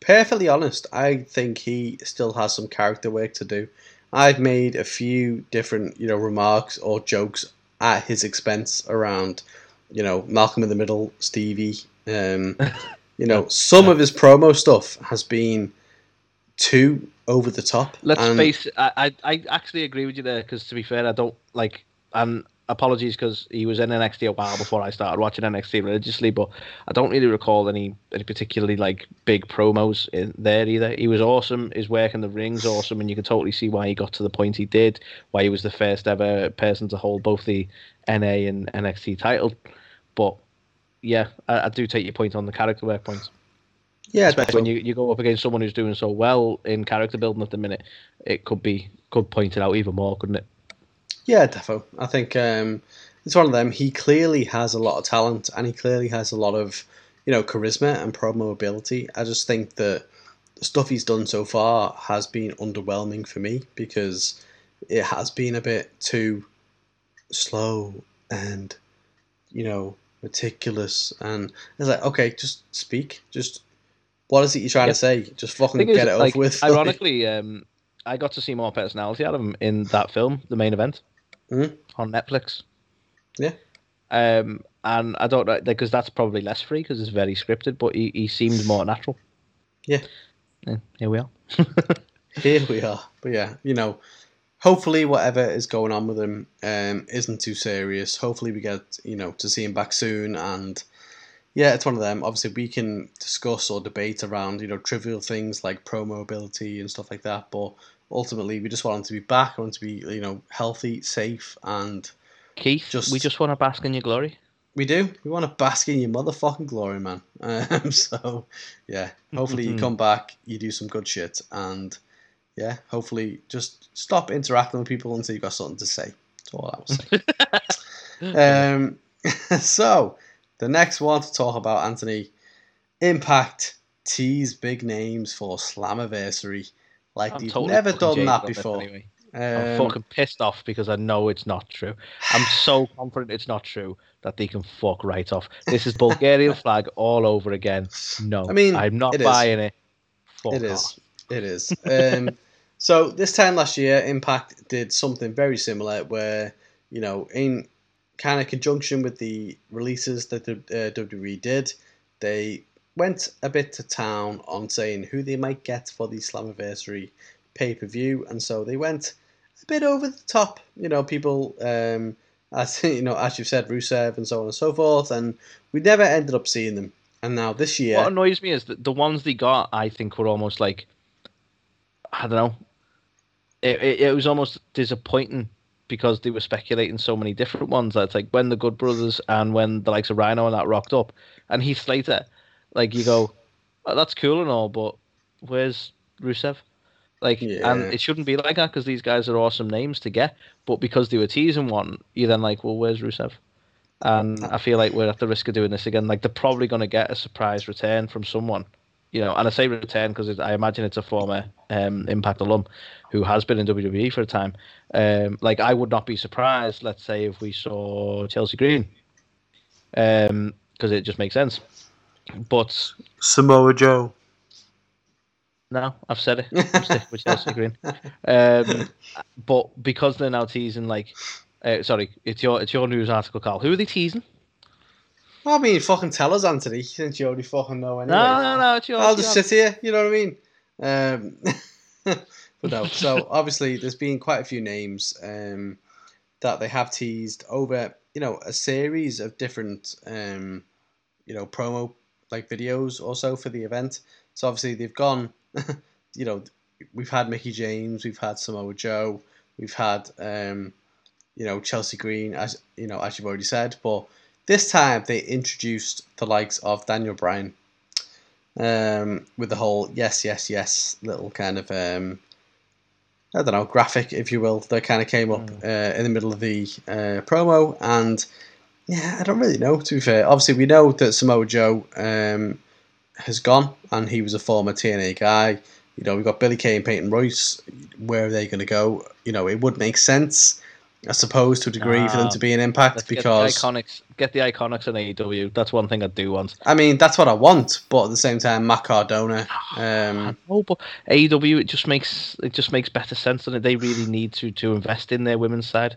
perfectly honest, I think he still has some character work to do. I've made a few different, you know, remarks or jokes at his expense around, you know, Malcolm in the Middle, Stevie. Um, you know, some of his promo stuff has been too over the top. Let's and- face it. I, I, I actually agree with you there because to be fair, I don't like. And apologies because he was in NXT a while before I started watching NXT religiously, but I don't really recall any any particularly like big promos in there either. He was awesome. His work in the ring's awesome, and you can totally see why he got to the point he did. Why he was the first ever person to hold both the NA and NXT title. But yeah, I, I do take your point on the character work points. Yeah, especially when you, you go up against someone who's doing so well in character building at the minute, it could be could point it out even more, couldn't it? Yeah, defo. I think um, it's one of them. He clearly has a lot of talent, and he clearly has a lot of, you know, charisma and promo ability. I just think that the stuff he's done so far has been underwhelming for me because it has been a bit too slow and, you know, meticulous. And it's like, okay, just speak. Just what is it you're trying Yeah. to say? Just fucking get it like, over with. Ironically, um, I got to see more personality out of him in that film, the main event, Mhm. on Netflix. Yeah. Um, and I don't know because that's probably less free because it's very scripted, but he, he seemed more natural. Yeah. Yeah, here we are. here we are. But yeah, you know, hopefully whatever is going on with him um, isn't too serious. Hopefully we get you know to see him back soon. And yeah, it's one of them. Obviously, we can discuss or debate around you know trivial things like promo ability and stuff like that. But ultimately, we just want him to be back. I want him to be you know healthy, safe, and Keith, Just- we just want to bask in your glory. we do. We want to bask in your motherfucking glory, man. Um, so, yeah. Hopefully you come back, you do some good shit, and yeah, hopefully just stop interacting with people until you've got something to say. That's all I will say. um, so, the next one to talk about, Anthony, Impact tease big names for Slammiversary like I'm they've totally never done that before. anyway. I'm Um, fucking pissed off because I know it's not true. I'm so confident it's not true that they can fuck right off. This is Bulgarian flag all over again. No, I mean, I'm not it is. buying it. Fuck It off. is. It is. Um, so this time last year, Impact did something very similar, where you know, in kind of conjunction with the releases that the uh, WWE did, they went a bit to town on saying who they might get for the Slammiversary pay per view, and so they went a bit over the top. You know, people, um, as you know, as you've said, Rusev and so on and so forth, and we never ended up seeing them. And now this year, What annoys me is that the ones they got, I think, were almost like, I don't know. It, it, it was almost disappointing because they were speculating so many different ones. That's like when the Good Brothers and when the likes of Rhino and that rocked up, and Heath Slater, like you go, oh, that's cool and all, but where's Rusev? Like, Yeah. and it shouldn't be like that because these guys are awesome names to get. But because they were teasing one, you're then like, well, where's Rusev? And I feel like we're at the risk of doing this again. Like they're probably going to get a surprise return from someone, you know. And I say return because I imagine it's a former um, Impact alum who has been in WWE for a time. Um, like I would not be surprised, let's say, if we saw Chelsea Green, because it just makes sense. But Samoa Joe. no, I've said it. I'm sticking with Chelsea Green. Um, but because they're now teasing, like, uh, sorry, it's your it's your news article, Carl. Who are they teasing? I mean, fucking tell us, Anthony, since you already fucking know anyway. No, no, no, it's yours. I'll just sit here, you know what I mean? Um, but no, so obviously there's been quite a few names um, that they have teased over, you know, a series of different, um, you know, promo like videos or so for the event. So obviously they've gone, you know, we've had Mickie James, we've had Samoa Joe, we've had um, you know Chelsea Green, as you know as you've already said, but this time they introduced the likes of Daniel Bryan um, with the whole yes, yes, yes little kind of um, I don't know graphic, if you will, that kind of came up Mm. uh, in the middle of the uh, promo, and yeah, I don't really know. To be fair, obviously we know that Samoa Joe um, has gone, and he was a former TNA guy. You know, we've got Billy Kay, and Peyton Royce. Where are they going to go? You know, it would make sense, I suppose, to a degree, for them Ah, to be an impact because get the iconics, get the iconics in AEW. That's one thing I do want. I mean that's what I want, but at the same time, Matt Cardona. Um, Oh, but AEW it just makes it just makes better sense, and they really need to to invest in their women's side.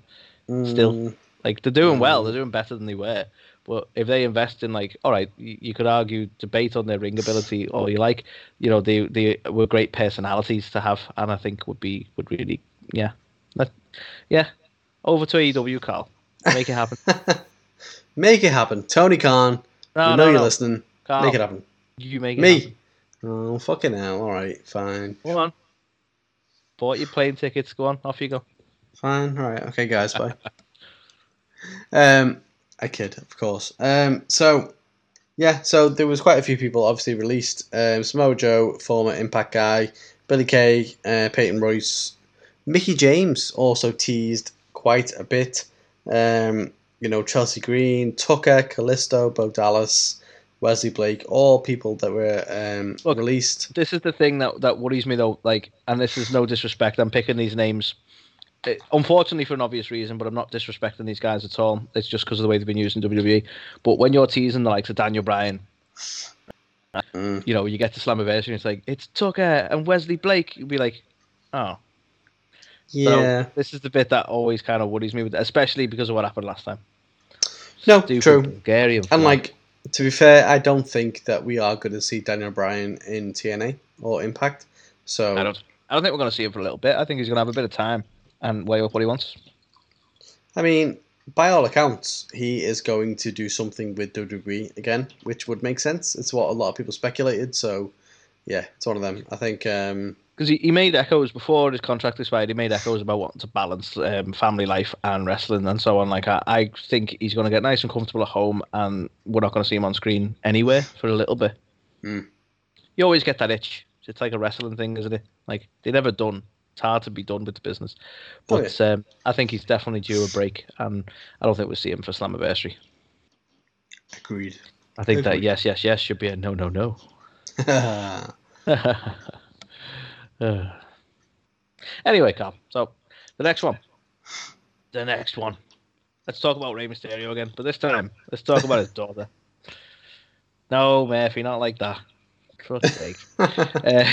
Still. mm, Like they're doing well, Mm. they're doing better than they were. But if they invest in like, all right, you, you could argue debate on their ring ability, or you like, you know, they they were great personalities to have, and I think would be would really, yeah, Let- yeah, over to AEW, Carl, make it happen. make it happen, Tony Khan. No, you know no, you're no. listening. Carl, Make it happen. You make it Me. happen. Oh fucking hell! All right, fine, Go on. Bought your plane tickets. Go on, off you go. fine. All right, okay, guys, bye. um, I kid, of course. Um, so yeah, so there was quite a few people obviously released. Um, Samoa Joe, former Impact guy, Billy Kay, uh, Peyton Royce, Mickie James also teased quite a bit. Um, you know, Chelsea Green, Tucker, Kalisto, Bo Dallas, Wesley Blake, all people that were um, Look, released. This is the thing that that worries me though. Like, and this is no disrespect. I'm picking these names, eh, unfortunately for an obvious reason, but I'm not disrespecting these guys at all. It's just because of the way they've been used in WWE. But when you're teasing the likes of Daniel Bryan, Mm. you know, you get to Slammiversary and it's like it's Tucker and Wesley Blake. You'd be like, oh, Yeah. So this is the bit that always kind of worries me, with, especially because of what happened last time. no, Stupid true. Bulgarian. And like to be fair, I don't think that we are going to see Daniel Bryan in TNA or Impact. So I don't, I don't think we're going to see him for a little bit. I think he's going to have a bit of time and weigh up what he wants. I mean, by all accounts, he is going to do something with WWE again, which would make sense. It's what a lot of people speculated. So yeah, it's one of them. I think. Um, because he, he made echoes before his contract expired. He made echoes about wanting to balance um, family life and wrestling and so on. Like I, I think he's going to get nice and comfortable at home, and we're not going to see him on screen anywhere for a little bit. Hmm. You always get that itch. It's like a wrestling thing, isn't it? Like they're never done. It's hard to be done with the business, Oh, but um, I think he's definitely due a break, and I don't think we'll see him for Slammiversary. agreed. I think that yes, yes, yes should be a no, no, no. Uh, anyway, Carl. So the next one, the next one. Let's talk about Rey Mysterio again, but this time let's talk about his daughter. No, Murphy, not like that. For fuck's sake. Uh,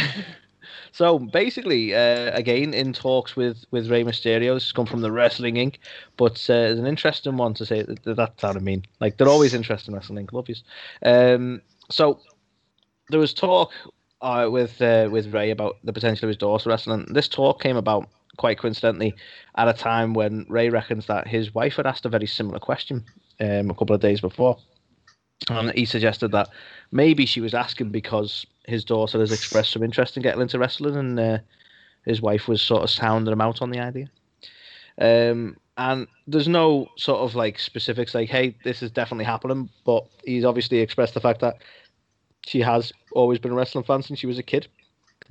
so basically, uh, again in talks with with Rey Mysterio. This has come from the Wrestling Inc. But uh, there's an interesting one to say. That, that's what I mean. Like they're always interesting Wrestling Inc. Love yous. Um, so there was talk uh, with uh, with Rey about the potential of his daughter wrestling. This talk came about quite coincidentally at a time when Rey reckons that his wife had asked a very similar question um, a couple of days before. And he suggested that maybe she was asking because his daughter has expressed some interest in getting into wrestling, and uh, his wife was sort of sounding him out on the idea. Um, and there's no sort of like specifics like, hey, this is definitely happening, but he's obviously expressed the fact that she has always been a wrestling fan since she was a kid.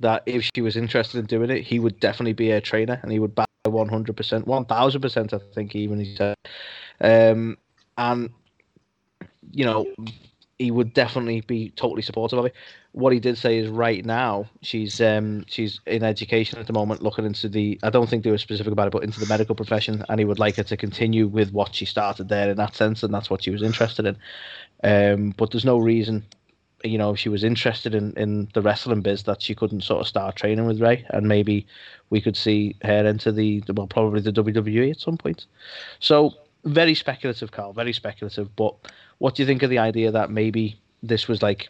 That if she was interested in doing it, he would definitely be a trainer and he would buy 100%, 1000%, I think, even he said. Um, and, you know, he would definitely be totally supportive of it. What he did say is right now she's um she's in education at the moment, looking into the. I don't think they were specific about it, but into the medical profession, and he would like her to continue with what she started there in that sense, and that's what she was interested in. Um, but there's no reason, you know, if she was interested in in the wrestling biz that she couldn't sort of start training with Rey, and maybe we could see her into the well probably the WWE at some point. So very speculative, Carl. Very speculative. But what do you think of the idea that maybe this was like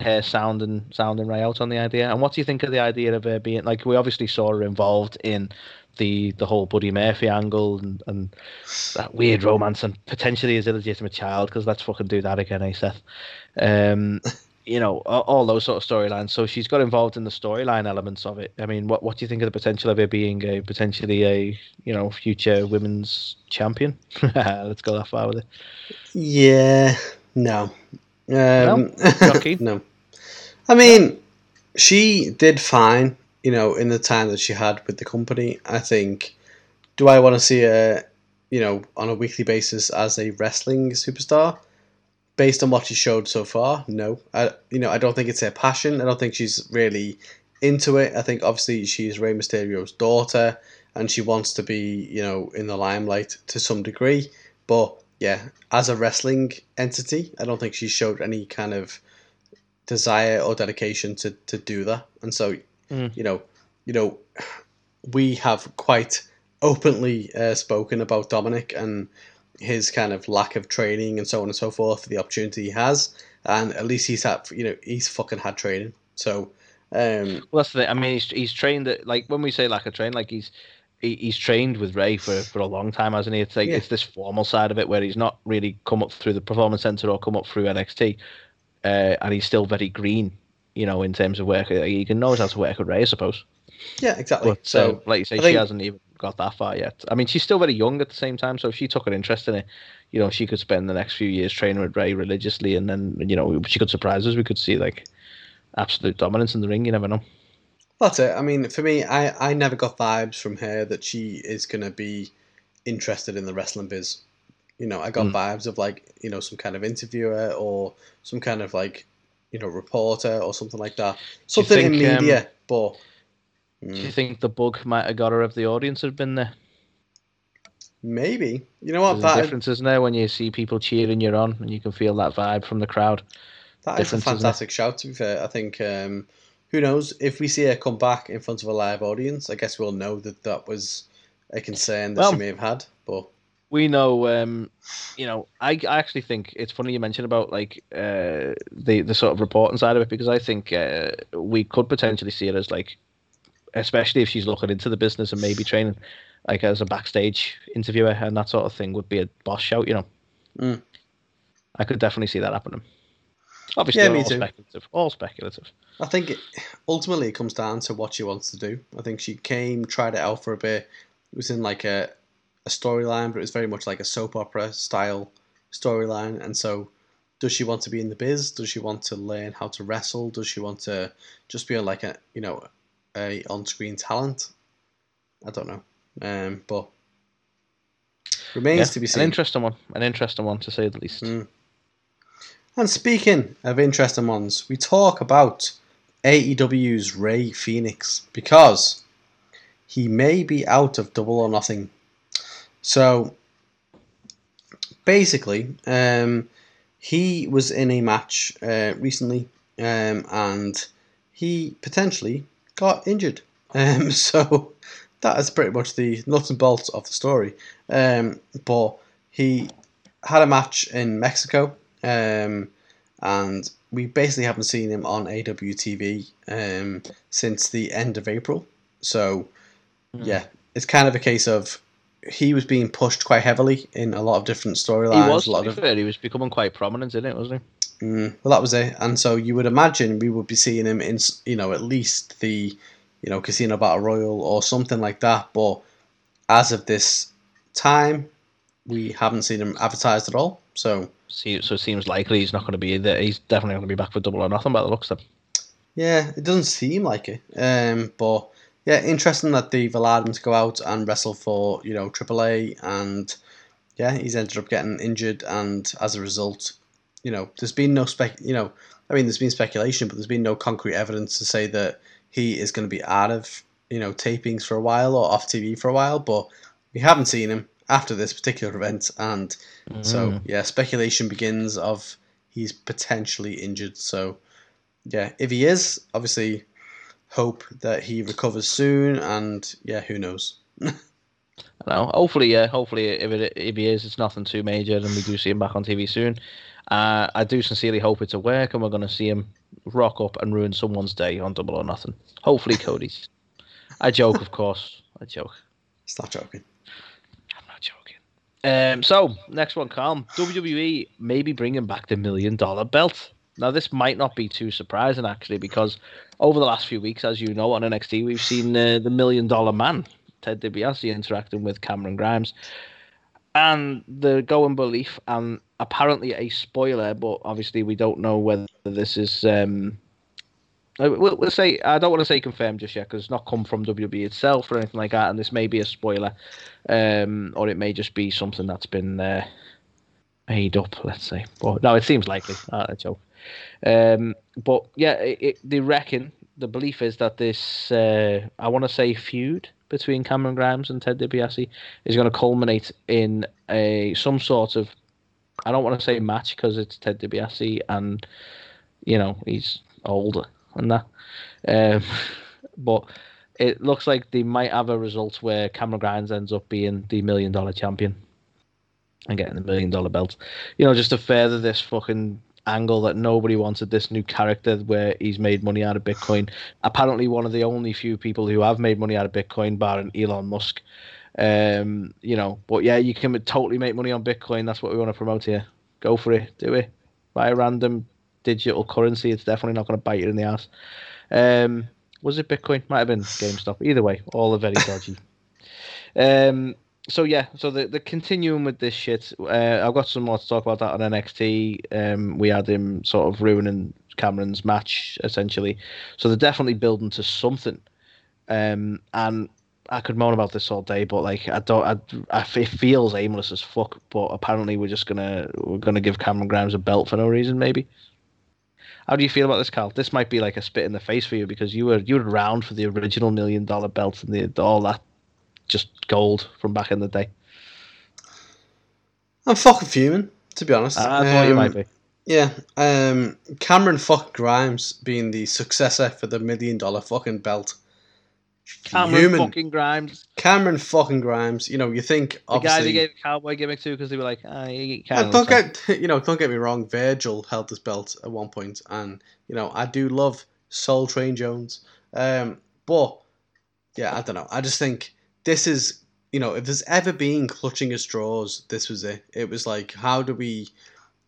her sounding sounding Rey out on the idea? And what do you think of the idea of her being like? We obviously saw her involved in the the whole Buddy Murphy angle and, and that weird romance and potentially his illegitimate child because let's fucking do that again, eh, Seth? Um, you know, all, those sort of storylines. So she's got involved in the storyline elements of it. I mean, what what do you think of the potential of her being a potentially a you know future women's champion? Let's go that far with it. Yeah, no, um, Rocky? no. I mean, she did fine, you know, in the time that she had with the company. I think. Do I want to see her, you know, on a weekly basis as a wrestling superstar? Based on what she showed so far, no. I, you know, I don't think it's her passion. I don't think she's really into it. I think obviously she's Rey Mysterio's daughter, and she wants to be, you know, in the limelight to some degree. But yeah, as a wrestling entity, I don't think she showed any kind of desire or dedication to, to do that. And so, Mm. you know, you know, we have quite openly uh, spoken about Dominic and his kind of lack of training and so on and so forth for the opportunity he has. And at least he's had, you know, he's fucking had training. So, um, Well, that's the thing. I mean, he's he's trained at, like when we say lack of train, like he's he, he's trained with Rey for, for a long time, hasn't he? It's like Yeah. it's this formal side of it where he's not really come up through the performance center or come up through NXT, uh, and he's still very green, you know, in terms of work. He can knows how to work with Rey, I suppose. yeah, exactly. But so, uh, like you say, I she think- hasn't even got that far yet. I mean, she's still very young at the same time, so if she took an interest in it, you know, she could spend the next few years training with Rey religiously, and then you know, she could surprise us. We could see like absolute dominance in the ring. You never know. That's it. I mean, for me, I, I never got vibes from her that she is going to be interested in the wrestling biz. You know, I got Mm. vibes of like, you know, some kind of interviewer or some kind of like, you know, reporter or something like that. Something in media, um, media, but Do mm, you think the bug might have got her if the audience had been there? maybe. You know what? There's That, difference, isn't there, when you see people cheering you on and you can feel that vibe from the crowd? that is a difference, isn't it? fantastic shout, to be fair. I think, um, who knows, if we see her come back in front of a live audience, I guess we'll know that that was a concern that she may have had. But We know, um, you know, I, I actually think it's funny you mentioned about like uh, the the sort of reporting side of it because I think uh, we could potentially see it as like, especially if she's looking into the business and maybe training, like as a backstage interviewer and that sort of thing would be a boss shout, you know. Mm. I could definitely see that happening. Obviously, Yeah, all too. speculative. All speculative. I think it, ultimately it comes down to what she wants to do. I think she came, tried it out for a bit. It was in like a, a storyline, but it was very much like a soap opera style storyline. And so, does she want to be in the biz? Does she want to learn how to wrestle? Does she want to just be like a you know a on screen talent? I don't know, um, but remains Yeah, to be seen. an interesting one. An interesting one to say the least. Mm. And speaking of interesting ones, we talk about AEW's Rey Fenix because he may be out of Double or Nothing. So basically, um, he was in a match uh, recently um, and he potentially got injured. Um, so that is pretty much the nuts and bolts of the story. Um, but he had a match in Mexico, um, and we basically haven't seen him on AWTV um, since the end of April. So, yeah, it's kind of a case of he was being pushed quite heavily in a lot of different He storylines. was, a lot of fair, he was becoming quite prominent in it, wasn't he? Mm, well, that was it, and so you would imagine we would be seeing him in, you know, at least the, you know, Casino Battle Royale or something like that. But as of this time, we haven't seen him advertised at all. So See, so it seems likely he's not going to be there. He's definitely going to be back for double or nothing by the looks of it. yeah, it doesn't seem like it. Um, but yeah, interesting that they've allowed him to go out and wrestle for you know AAA, and yeah, he's ended up getting injured, and as a result, you know, there's been no spec. You know, I mean, there's been speculation, but there's been no concrete evidence to say that he is going to be out of you know tapings for a while or off TV for a while. But we haven't seen him after this particular event, and so Mm. yeah, speculation begins of he's potentially injured. So yeah, if he is, obviously hope that he recovers soon, and yeah, who knows? I know. Hopefully, yeah. Hopefully, if it if he is, it's nothing too major, and we do see him back on TV soon. Uh, I do sincerely hope it's a work, and we're going to see him rock up and ruin someone's day on Double or Nothing. Hopefully, Cody's. I joke, of course. I joke. Stop joking. I'm not joking. Um, so next one, Calm. WWE maybe bringing back the million dollar belt. Now, this might not be too surprising actually, because over the last few weeks, as you know, on NXT, we've seen uh, the Million Dollar Man, Ted DiBiase, interacting with Cameron Grimes, and the going belief, and apparently a spoiler, but obviously we don't know whether this is. Um, uh, We'll, we'll say I don't want to say confirmed just yet because it's not come from WWE itself or anything like that, and this may be a spoiler, um, or it may just be something that's been uh, made up. Let's say, but no, it seems likely. Uh, a joke. Um, but yeah, it, it, they reckon the belief is that this uh, I want to say feud between Cameron Grimes and Ted DiBiase is going to culminate in a some sort of I don't want to say match because it's Ted DiBiase and you know he's older and that. Um, but it looks like they might have a result where Cameron Grimes ends up being the million dollar champion and getting the million dollar belt. You know, just to further this fucking angle that nobody wanted this new character where he's made money out of Bitcoin. Apparently, one of the only few people who have made money out of Bitcoin, barring Elon Musk. Um, you know, but yeah, you can totally make money on Bitcoin. That's what we want to promote here. Go for it. Do it. Buy a random digital currency. It's definitely not going to bite you in the ass. Um, was it Bitcoin? Might have been GameStop. Either way, all are very dodgy. um, so yeah, so the the continuing with this shit. Uh, I've got some more to talk about that on NXT. Um, we had him sort of ruining Cameron's match essentially. So they're definitely building to something. Um, and I could moan about this all day, but like I don't, I, I, it feels aimless as fuck. But apparently we're just gonna we're gonna give Cameron Grimes a belt for no reason, maybe. How do you feel about this, Carl? This might be like a spit in the face for you because you were you were around for the original million dollar belt and the, all that just gold from back in the day. I'm fucking fuming, to be honest. I thought you Um, might be. Yeah, um, Cameron fuck Grimes being the successor for the million dollar fucking belt. Cameron Human. fucking Grimes, Cameron fucking Grimes. You know, you think the guy they gave cowboy gimmick to because they were like, ah, you can't. don't get you know, don't get me wrong. Virgil held this belt at one point, and you know, I do love Soul Train Jones. Um, but yeah, I don't know. I just think this is you know, if there's ever been clutching at straws, this was it. It was like, how do we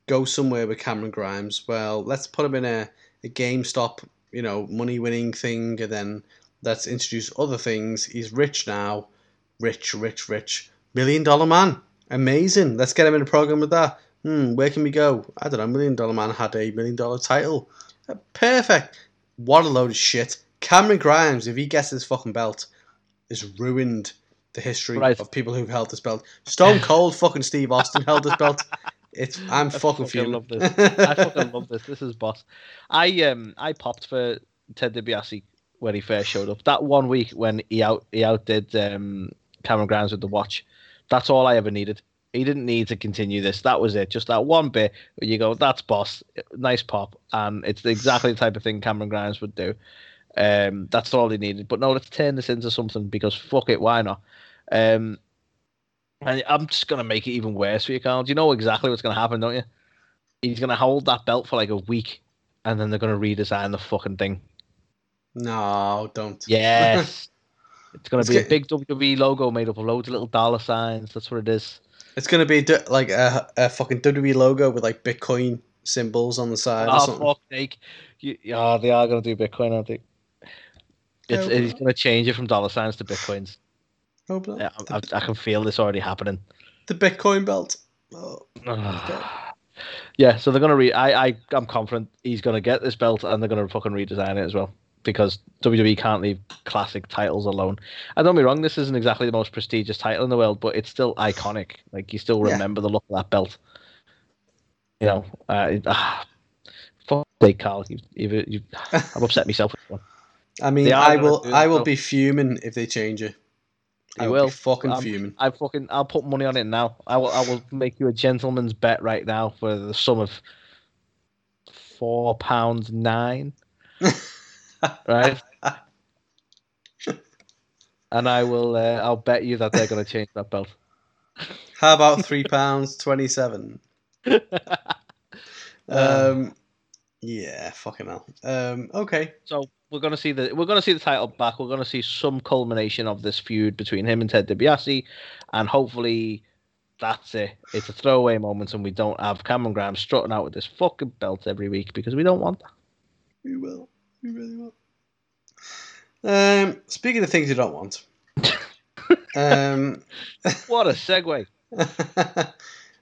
go somewhere with Cameron Grimes? Well, let's put him in a, a GameStop, you know, money winning thing, and then let's introduce other things. He's rich now, rich, rich, rich, million dollar man. Amazing. Let's get him in a program with that. Hmm, where can we go? I don't know. Million Dollar Man had a million dollar title. Uh, Perfect. What a load of shit. Cameron Grimes, if he gets this fucking belt, has ruined the history Right. of people who've held this belt. Stone Cold fucking Steve Austin held this belt. It's I'm I fucking, fuming. love this. I fucking love this. This is boss. I um I popped for Ted DiBiase when he first showed up. That one week when he out he outdid um Cameron Grimes with the watch. That's all I ever needed. He didn't need to continue this. That was it. Just that one bit where you go, "That's boss." Nice pop, and it's exactly the type of thing Cameron Grimes would do. Um, that's all he needed. But no, let's turn this into something because fuck it, why not? Um, and I'm just gonna make it even worse for you, Carl. You know exactly what's gonna happen, don't you? He's gonna hold that belt for like a week, and then they're gonna redesign the fucking thing. No, don't. Yes, it's gonna It's be a big WWE logo made up of loads of little dollar signs. That's what it is. It's gonna be like a, a fucking WWE logo with like Bitcoin symbols on the side or Oh fuck, sake! You, yeah, they are gonna do Bitcoin, aren't they? It's, Oh, it's gonna change it from dollar signs to bitcoins. Oh, Yeah, I, I can feel this already happening. the Bitcoin belt. Oh, yeah, so they're gonna re. I, I, I'm confident he's gonna get this belt, and they're gonna fucking redesign it as well because WWE can't leave classic titles alone. And don't be wrong, this isn't exactly the most prestigious title in the world, but it's still iconic. Like you still Yeah. remember the look of that belt. You know, uh, ah, fuck sake, Carl, you, you, you, I've upset myself with one. I mean, I will. I will though. be fuming if they change it. I You will, be fucking Um, fuming. I fucking I'll put money on it now. I will I will make you a gentleman's bet right now for the sum of four pounds nine. right? and I will uh, I'll bet you that they're gonna change that belt. How about three pounds twenty-seven? Um, yeah, fucking hell. Um, okay. So we're gonna see the we're gonna see the title back. We're gonna see some culmination of this feud between him and Ted DiBiase, and hopefully That's it. It's a throwaway moment, and we don't have Cameron Graham strutting out with this fucking belt every week because we don't want that. We will. We really will. Um, speaking of things you don't want. um, What a segue.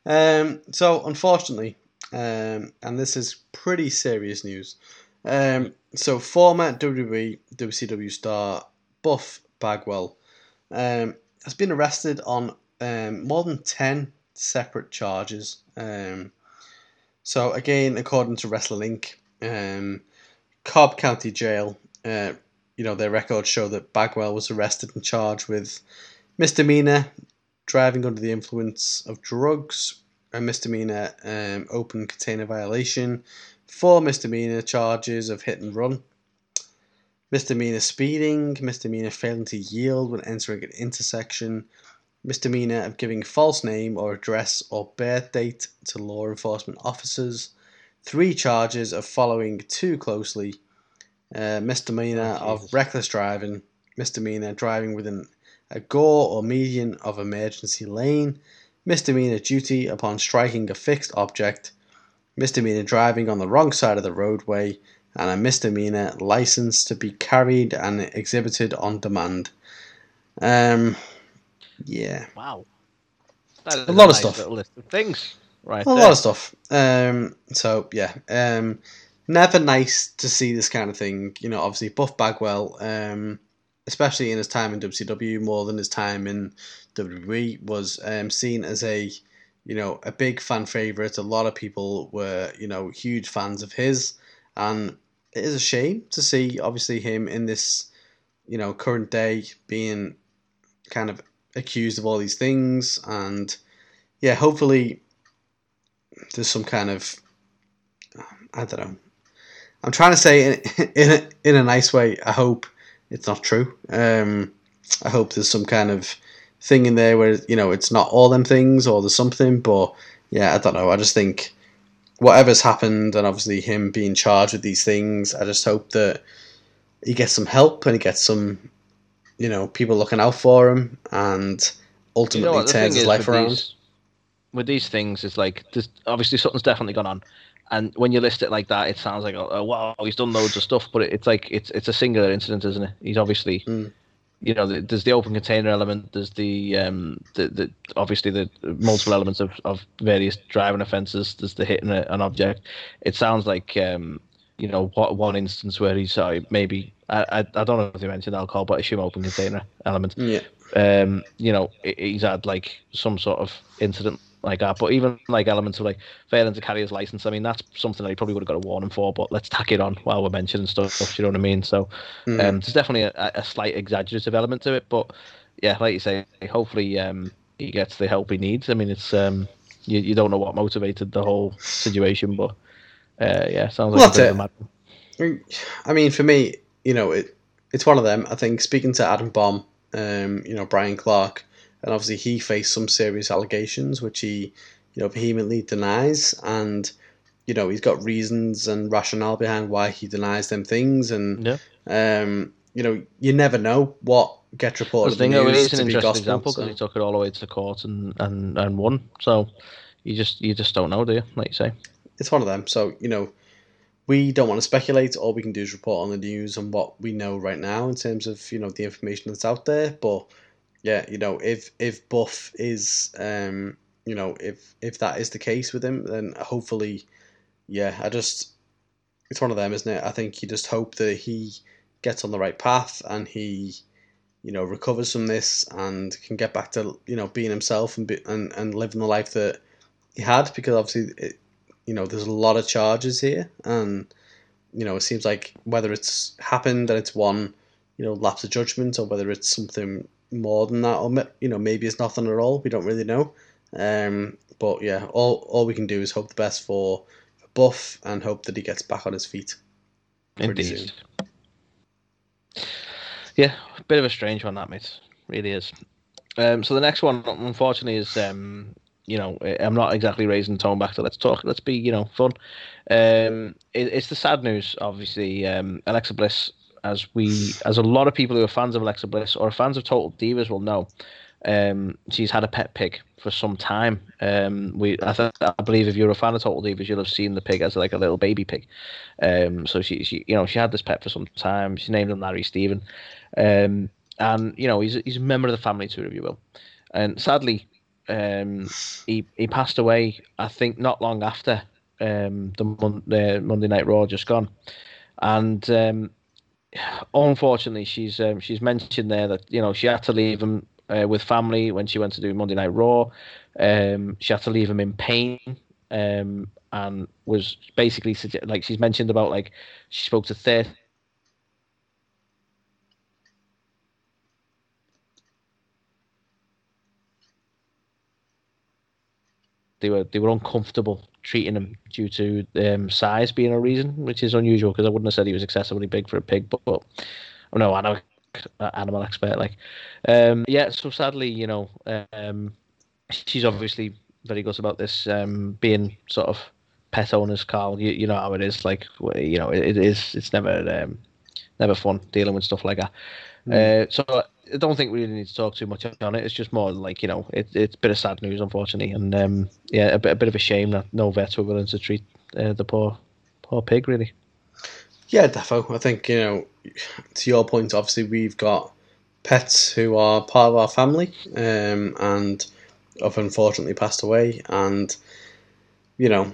um, so unfortunately, um, and this is pretty serious news. Um, so former WWE WCW star Buff Bagwell um, has been arrested on um, more than ten separate charges. Um, so again, according to Wrestling Inc., um, Cobb County Jail, uh, you know, their records show that Bagwell was arrested and charged with misdemeanor driving under the influence of drugs, a misdemeanor um, open container violation, four misdemeanor charges of hit and run, misdemeanor speeding, misdemeanor failing to yield when entering an intersection, misdemeanor of giving false name or address or birth date to law enforcement officers, three charges of following too closely, uh, misdemeanor Oh, of reckless driving, misdemeanor driving within a gore or median of emergency lane, misdemeanor duty upon striking a fixed object, misdemeanor driving on the wrong side of the roadway, and a misdemeanor license to be carried and exhibited on demand. Um, yeah, Wow. That A lot of nice stuff. Little list of things. Right. a there. lot of stuff. Um, so yeah, um, never nice to see this kind of thing. You know, obviously Buff Bagwell, um, especially in his time in WCW more than his time in WWE, was um, seen as a you know a big fan favorite. A lot of people were you know huge fans of his, and it is a shame to see obviously him in this you know current day being kind of accused of all these things and yeah hopefully there's some kind of I don't know. I'm trying to say in in a, in a nice way. I hope it's not true. Um, I hope there's some kind of thing in there where you know it's not all them things or there's something. But yeah, I don't know. I just think whatever's happened and obviously him being charged with these things, I just hope that he gets some help and he gets some you know people looking out for him and You ultimately know turns his life around. These, with these things, it's like there's obviously something's definitely gone on, and when you list it like that, it sounds like oh, wow, he's done loads of stuff, but it, it's like it's it's a singular incident, isn't it? He's obviously, Mm. you know, the- there's the open container element, there's the um the, the obviously the multiple elements of, of various driving offences. There's the hitting a, an object. It sounds like um you know what one instance where he's maybe I, I I don't know if they mentioned alcohol, but I assume open container element Yeah. um, you know, he's had like some sort of incident like that. But even like elements of like failing to carry his license, I mean, that's something that he probably would have got a warning for. But let's tack it on while we're mentioning stuff. You know what I mean? So Mm. um, there's definitely a, a slight exaggerative element to it. But yeah, like you say, hopefully um, he gets the help he needs. I mean, it's um, you, you don't know what motivated the whole situation, but uh, yeah, sounds like a bit of a mad- I mean, for me, you know, it it's one of them. I think speaking to Adam Bomb, um, you know, Brian Clark, and obviously he faced some serious allegations, which he, you know, vehemently denies, and you know, he's got reasons and rationale behind why he denies them things, and Yeah. um, you know, you never know what gets Well, reported the in thing the is, an interesting gospel. example because so- he took it all the way to court and, and, and won. So you just you just don't know, do you? Like you say. it's one of them. So you know, we don't want to speculate. All we can do is report on the news and what we know right now in terms of you know the information that's out there. But yeah, you know, if if Buff is, um, you know, if if that is the case with him, then hopefully, yeah, I just it's one of them, isn't it? I think you just hope that he gets on the right path and he you know recovers from this and can get back to you know being himself and be, and and living the life that he had because obviously it, you know there's a lot of charges here and you know it seems like whether it's happened and it's one you know lapse of judgment or whether it's something more than that or you know maybe it's nothing at all we don't really know um but yeah all all we can do is hope the best for, for buff and hope that he gets back on his feet Indeed. soon. Yeah, bit of a strange one that mate. Really is. Um, so the next one, unfortunately, is um, you know I'm not exactly raising the tone back to let's talk, let's be you know fun. Um, it, it's the sad news, obviously. Um, Alexa Bliss, as we as a lot of people who are fans of Alexa Bliss or fans of Total Divas will know, um, she's had a pet pig for some time. Um, we, I, th- I believe, if you're a fan of Total Divas, you'll have seen the pig as like a little baby pig. Um, so she, she, you know, she had this pet for some time. She named him Larry Steven, um, and you know, he's he's a member of the family too, if you will. And sadly, um, he he passed away. I think not long after um, the, Mon- the Monday Night Raw just gone, and unfortunately, she's um, she's mentioned there that you know she had to leave him uh, with family when she went to do Monday Night Raw. Um, she had to leave him in pain, um, and was basically like she's mentioned about like she spoke to thirty. They were they were uncomfortable treating him due to um, size being a reason, which is unusual because I wouldn't have said he was excessively big for a pig, but, but oh no, know animal expert like um yeah so sadly you know um she's obviously very good about this um being sort of pet owners carl you, you know how it is like you know it, it is it's never um never fun dealing with stuff like that. Uh so i don't think we really need to talk too much on it. It's just more like you know it, it's a bit of sad news unfortunately. And um yeah a bit, a bit of a shame that no vets were willing to treat uh, the poor poor pig really. Yeah, defo. I think you know, to your point, obviously we've got pets who are part of our family, um, and have unfortunately passed away, and you know,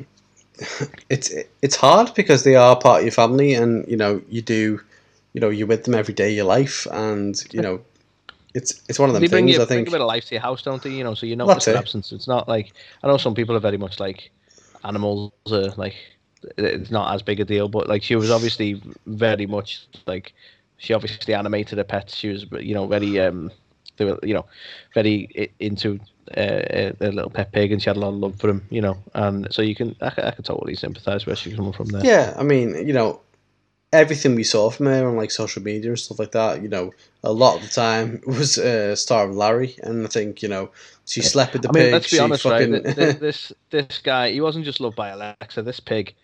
it's it's hard because they are part of your family, and you know, you do, you know, you're with them every day of your life, and you know, it's it's one of them they bring things. you, I think bring a bit of life to your house, don't they? You know, so you notice their it. absence. It's not like I know some people are very much like animals are like it's not as big a deal, but like she was obviously very much like she obviously animated her pets. She was you know very um they were you know very into uh, a, a little pet pig, and she had a lot of love for him. You know, and so you can I, I can totally sympathise where she's coming from there. Yeah, I mean, you know, everything we saw from her on like social media and stuff like that, you know, a lot of the time was uh, starring Larry, and I think you know she slept with the I mean, pig. let's be honest, fucking, right? th- th- This this guy, he wasn't just loved by Alexa. This pig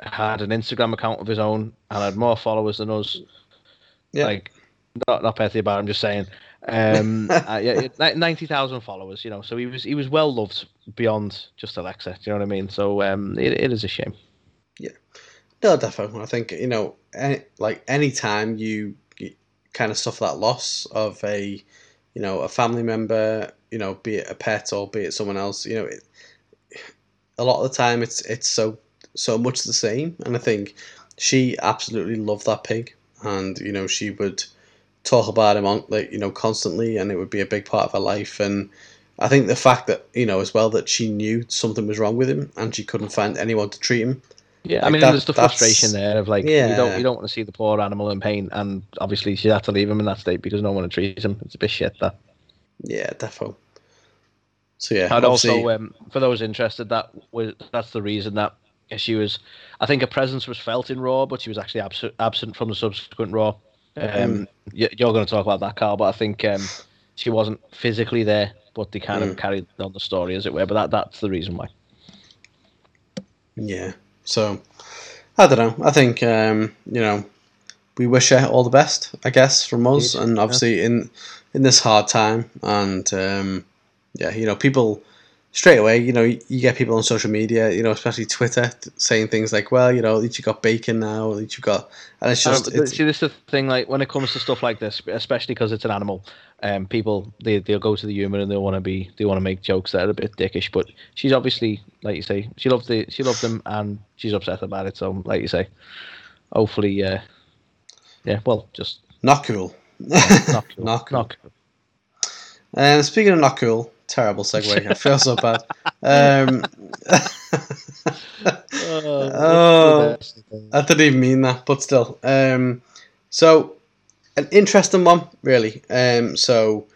had an Instagram account of his own and had more followers than us. Yeah. Like, not not petty about. it, I'm just saying. Um, uh, yeah, ninety thousand followers. You know, so he was he was well loved beyond just Alexa. Do you know what I mean? So um, it, it is a shame. Yeah. No, definitely. I think you know, any, like any time you, you kind of suffer that loss of a, you know, a family member, you know, be it a pet or be it someone else, you know, it, a lot of the time it's it's so so much the same, and I think she absolutely loved that pig, and you know she would talk about him on like you know constantly, and it would be a big part of her life, and I think the fact that you know as well that she knew something was wrong with him, and she couldn't find anyone to treat him. Yeah, I mean, that- there's the frustration there of like you Yeah. don't you don't want to see the poor animal in pain, and obviously she had to leave him in that state because no one would treat him. It's a bit shit that. Yeah, defo. So yeah, And obviously, also, um, for those interested, that was that's the reason that she was. I think her presence was felt in Raw, but she was actually absent absent from the subsequent Raw. Um, y- You're going to talk about that, Carl, but I think um, she wasn't physically there, but they kind Mm. of carried on the story, as it were. But that that's the reason why. yeah. So I don't know. I think um, you know we wish her all the best. I guess from us, and obviously in in this hard time, and um, yeah, you know, people straight away, you know, you, get people on social media, you know, especially Twitter, saying things like, "Well, you know, at least you got bacon now, at least you got," and it's just Um, it's, see, this is the thing. Like when it comes to stuff like this, especially because it's an animal, um, people they they'll go to the humour and they want to be they want to make jokes that are a bit dickish. But she's obviously, like you say, she loved the she loved them and she's upset about it. So, like you say, hopefully, uh, yeah, well, just not cool. not cool. Not cool. Not cool. And speaking of not cool, terrible segue. I feel so bad. Um, Oh. I didn't even mean that, but still. Um, so, an interesting one, really. Um, so,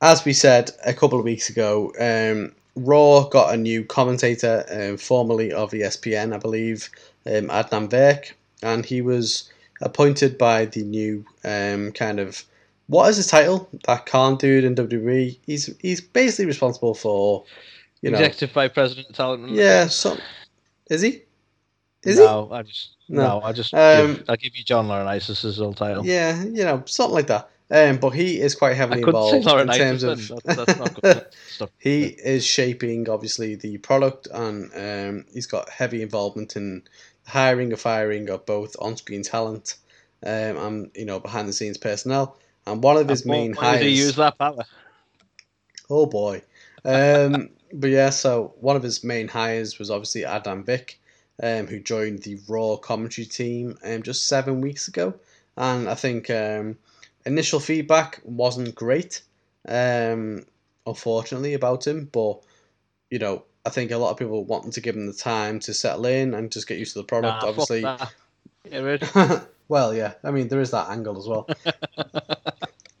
as we said a couple of weeks ago, um, Raw got a new commentator, um, formerly of ESPN, I believe, um, Adnan Virk, and he was appointed by the new um, kind of what is his title? That Khan dude in WWE. He's he's basically responsible for, you know, Executive Vice President Talent. yeah. So, is he? Is he? no, I just No. no, I just Um, give, I'll give you John Laurinaitis' old title. Yeah, you know, something like that. Um, but he is quite heavily involved in terms of. That's, that's not good stuff. he is shaping obviously the product, and um, he's got heavy involvement in hiring and firing of both on-screen talent, um, and you know behind the scenes personnel. And one of his main boy, did he use that power? Oh boy. Um, but yeah, so one of his main hires was obviously Adam Vick, um, who joined the Raw commentary team um, just seven weeks ago. And I think um, initial feedback wasn't great, um, unfortunately, about him. But, you know, I think a lot of people wanting to give him the time to settle in and just get used to the product. Nah, obviously, fuck that. Get rid. well, yeah. I mean, there is that angle as well.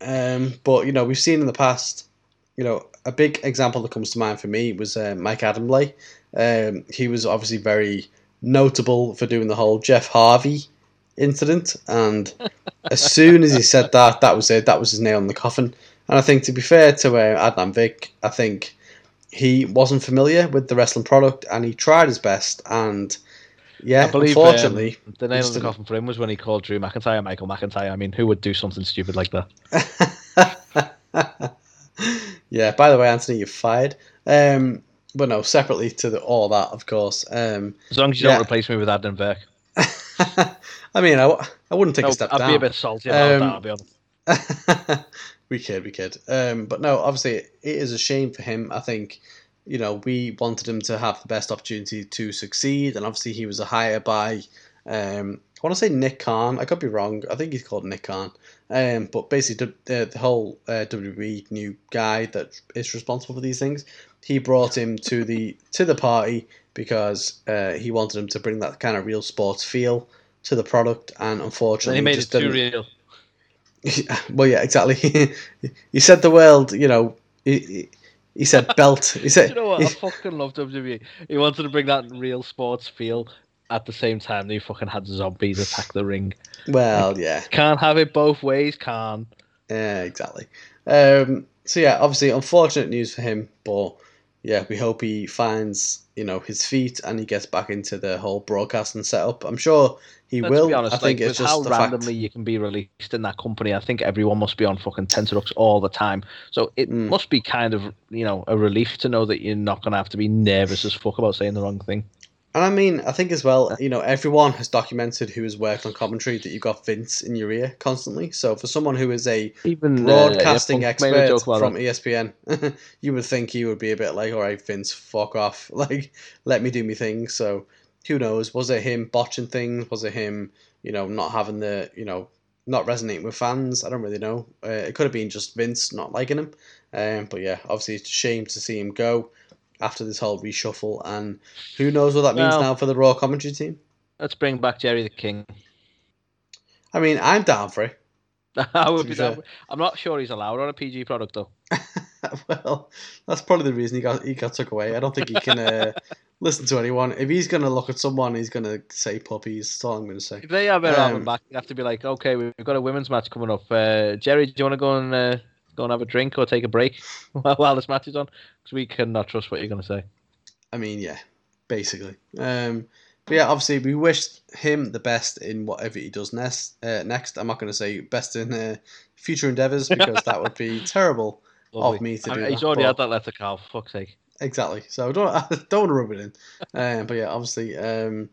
um, but you know, we've seen in the past. You know, a big example that comes to mind for me was uh, Mike Adamle. Um, he was obviously very notable for doing the whole Jeff Harvey incident, and as soon as he said that, that was it. That was his nail in the coffin. And I think, to be fair to uh, Adnan Vick, I think he wasn't familiar with the wrestling product, and he tried his best. And yeah, I believe unfortunately, um, the nail in the coffin for him was when he called Drew McIntyre Michael McIntyre. I mean, who would do something stupid like that? yeah. By the way, Anthony, you're fired. Um, but no, separately to the, all that, of course. Um, As long as you Yeah. don't replace me with Adnan Vick. I mean, I, I wouldn't take No, a step I'd down. be a bit salty about Um, that, I'll be honest. we could, we could. Um, but no, obviously, it is a shame for him. I think, you know, we wanted him to have the best opportunity to succeed, and obviously, he was a hire by, um, I want to say Nick Khan. I could be wrong. I think he's called Nick Khan. Um, but basically, the, the whole uh, WWE new guy that is responsible for these things, he brought him to the to the party because uh, he wanted him to bring that kind of real sports feel to the product, and unfortunately, he made it too real. well, yeah, exactly. he said the world, you know. He, he- he said belt. He said. you know what? I fucking love WWE. He wanted to bring that real sports feel at the same time that he fucking had zombies attack the ring. well, yeah, Can't have it both ways, can. yeah, exactly. Um, so yeah, obviously, unfortunate news for him, but yeah, we hope he finds you know his feet and he gets back into the whole broadcasting setup. I'm sure he Let's will. be honest, I think like, it's just how randomly fact. you can be released in that company, I think everyone must be on fucking tenterhooks all the time. So it Mm. must be kind of, you know, a relief to know that you're not going to have to be nervous as fuck about saying the wrong thing. And I mean, I think as well, you know, everyone has documented who has worked on commentary that you've got Vince in your ear constantly. So for someone who is a Even broadcasting uh, yeah, expert from. ESPN, you would think he would be a bit like, all right, Vince, fuck off. Like, let me do me thing. So who knows? Was it him botching things? Was it him, you know, not having the, you know, not resonating with fans? I don't really know. Uh, it could have been just Vince not liking him. Um, but yeah, obviously it's a shame to see him go after this whole reshuffle. And who knows what that means Well- now for the Raw commentary team? Let's bring back Jerry the King. I mean, I'm down for it. I would be be fair. down- I'm not sure he's allowed on a PG product though. well, that's probably the reason he got he got took away. I don't think he can uh, listen to anyone. If he's gonna look at someone, he's gonna say puppies. That's all I'm gonna say. If they have Um, him back, you have to be like, okay, we've got a women's match coming up. Uh, Jerry, do you want to go and uh, go and have a drink or take a break while, while this match is on? Because we cannot trust what you're going to say. I mean, yeah, basically. Um, but yeah, obviously, we wish him the best in whatever he does next. Uh, next, I'm not gonna say best in uh, future endeavors because that would be terrible. Lovely. Of me to I do mean, He's that, already but- had that letter, Carl. For fuck's sake. Exactly. So don't don't rub it in. Um, but yeah, obviously, um,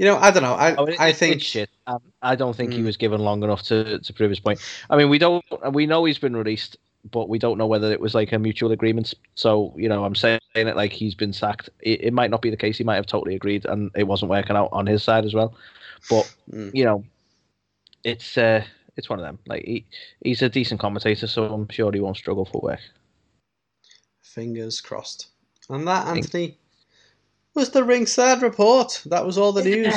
you know, I don't know. I Oh, it- I think shit. Um, I don't think he Mm. was given long enough to, to prove his point. I mean, we don't. We know he's been released, but we don't know whether it was like a mutual agreement. So you know, I'm saying it like he's been sacked. It, it might not be the case. He might have totally agreed, and it wasn't working out on his side as well. But Mm. you know, it's uh, it's one of them. Like he, he's a decent commentator, so I'm sure he won't struggle for work. Fingers crossed. And that, Anthony, was the ringside report. That was all the news.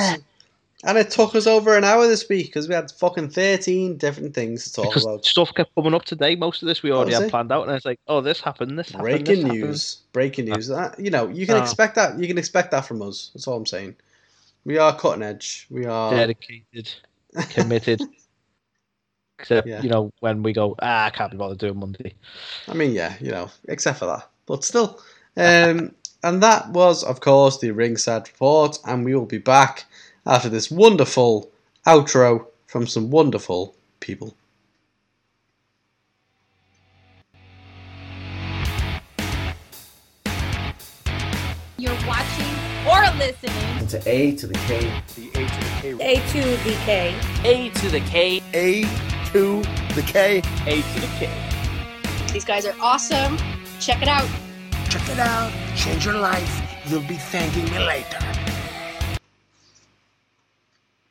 And it took us over an hour this week because we had fucking 13 different things to talk Because about. stuff kept coming up today. Most of this we already had it? planned out, and it's like, oh, this happened, this happened, Breaking this happened. news. Breaking news. That, you know, you can Oh. expect that. You can expect that from us. That's all I'm saying. We are cutting edge. We are. dedicated, committed. Except, Yeah. you know, when we go, ah, I can't be bothered doing Monday. I mean, yeah, you know, except for that. But still. Um, And that was, of course, the ringside report, and we will be back after this wonderful outro from some wonderful people. You're watching or listening. to A to the K. The A to the K. A to the K. A to the K. A to the K. A to the K. These guys are awesome. Check it out. Check it out, change your life. You'll be thanking me later.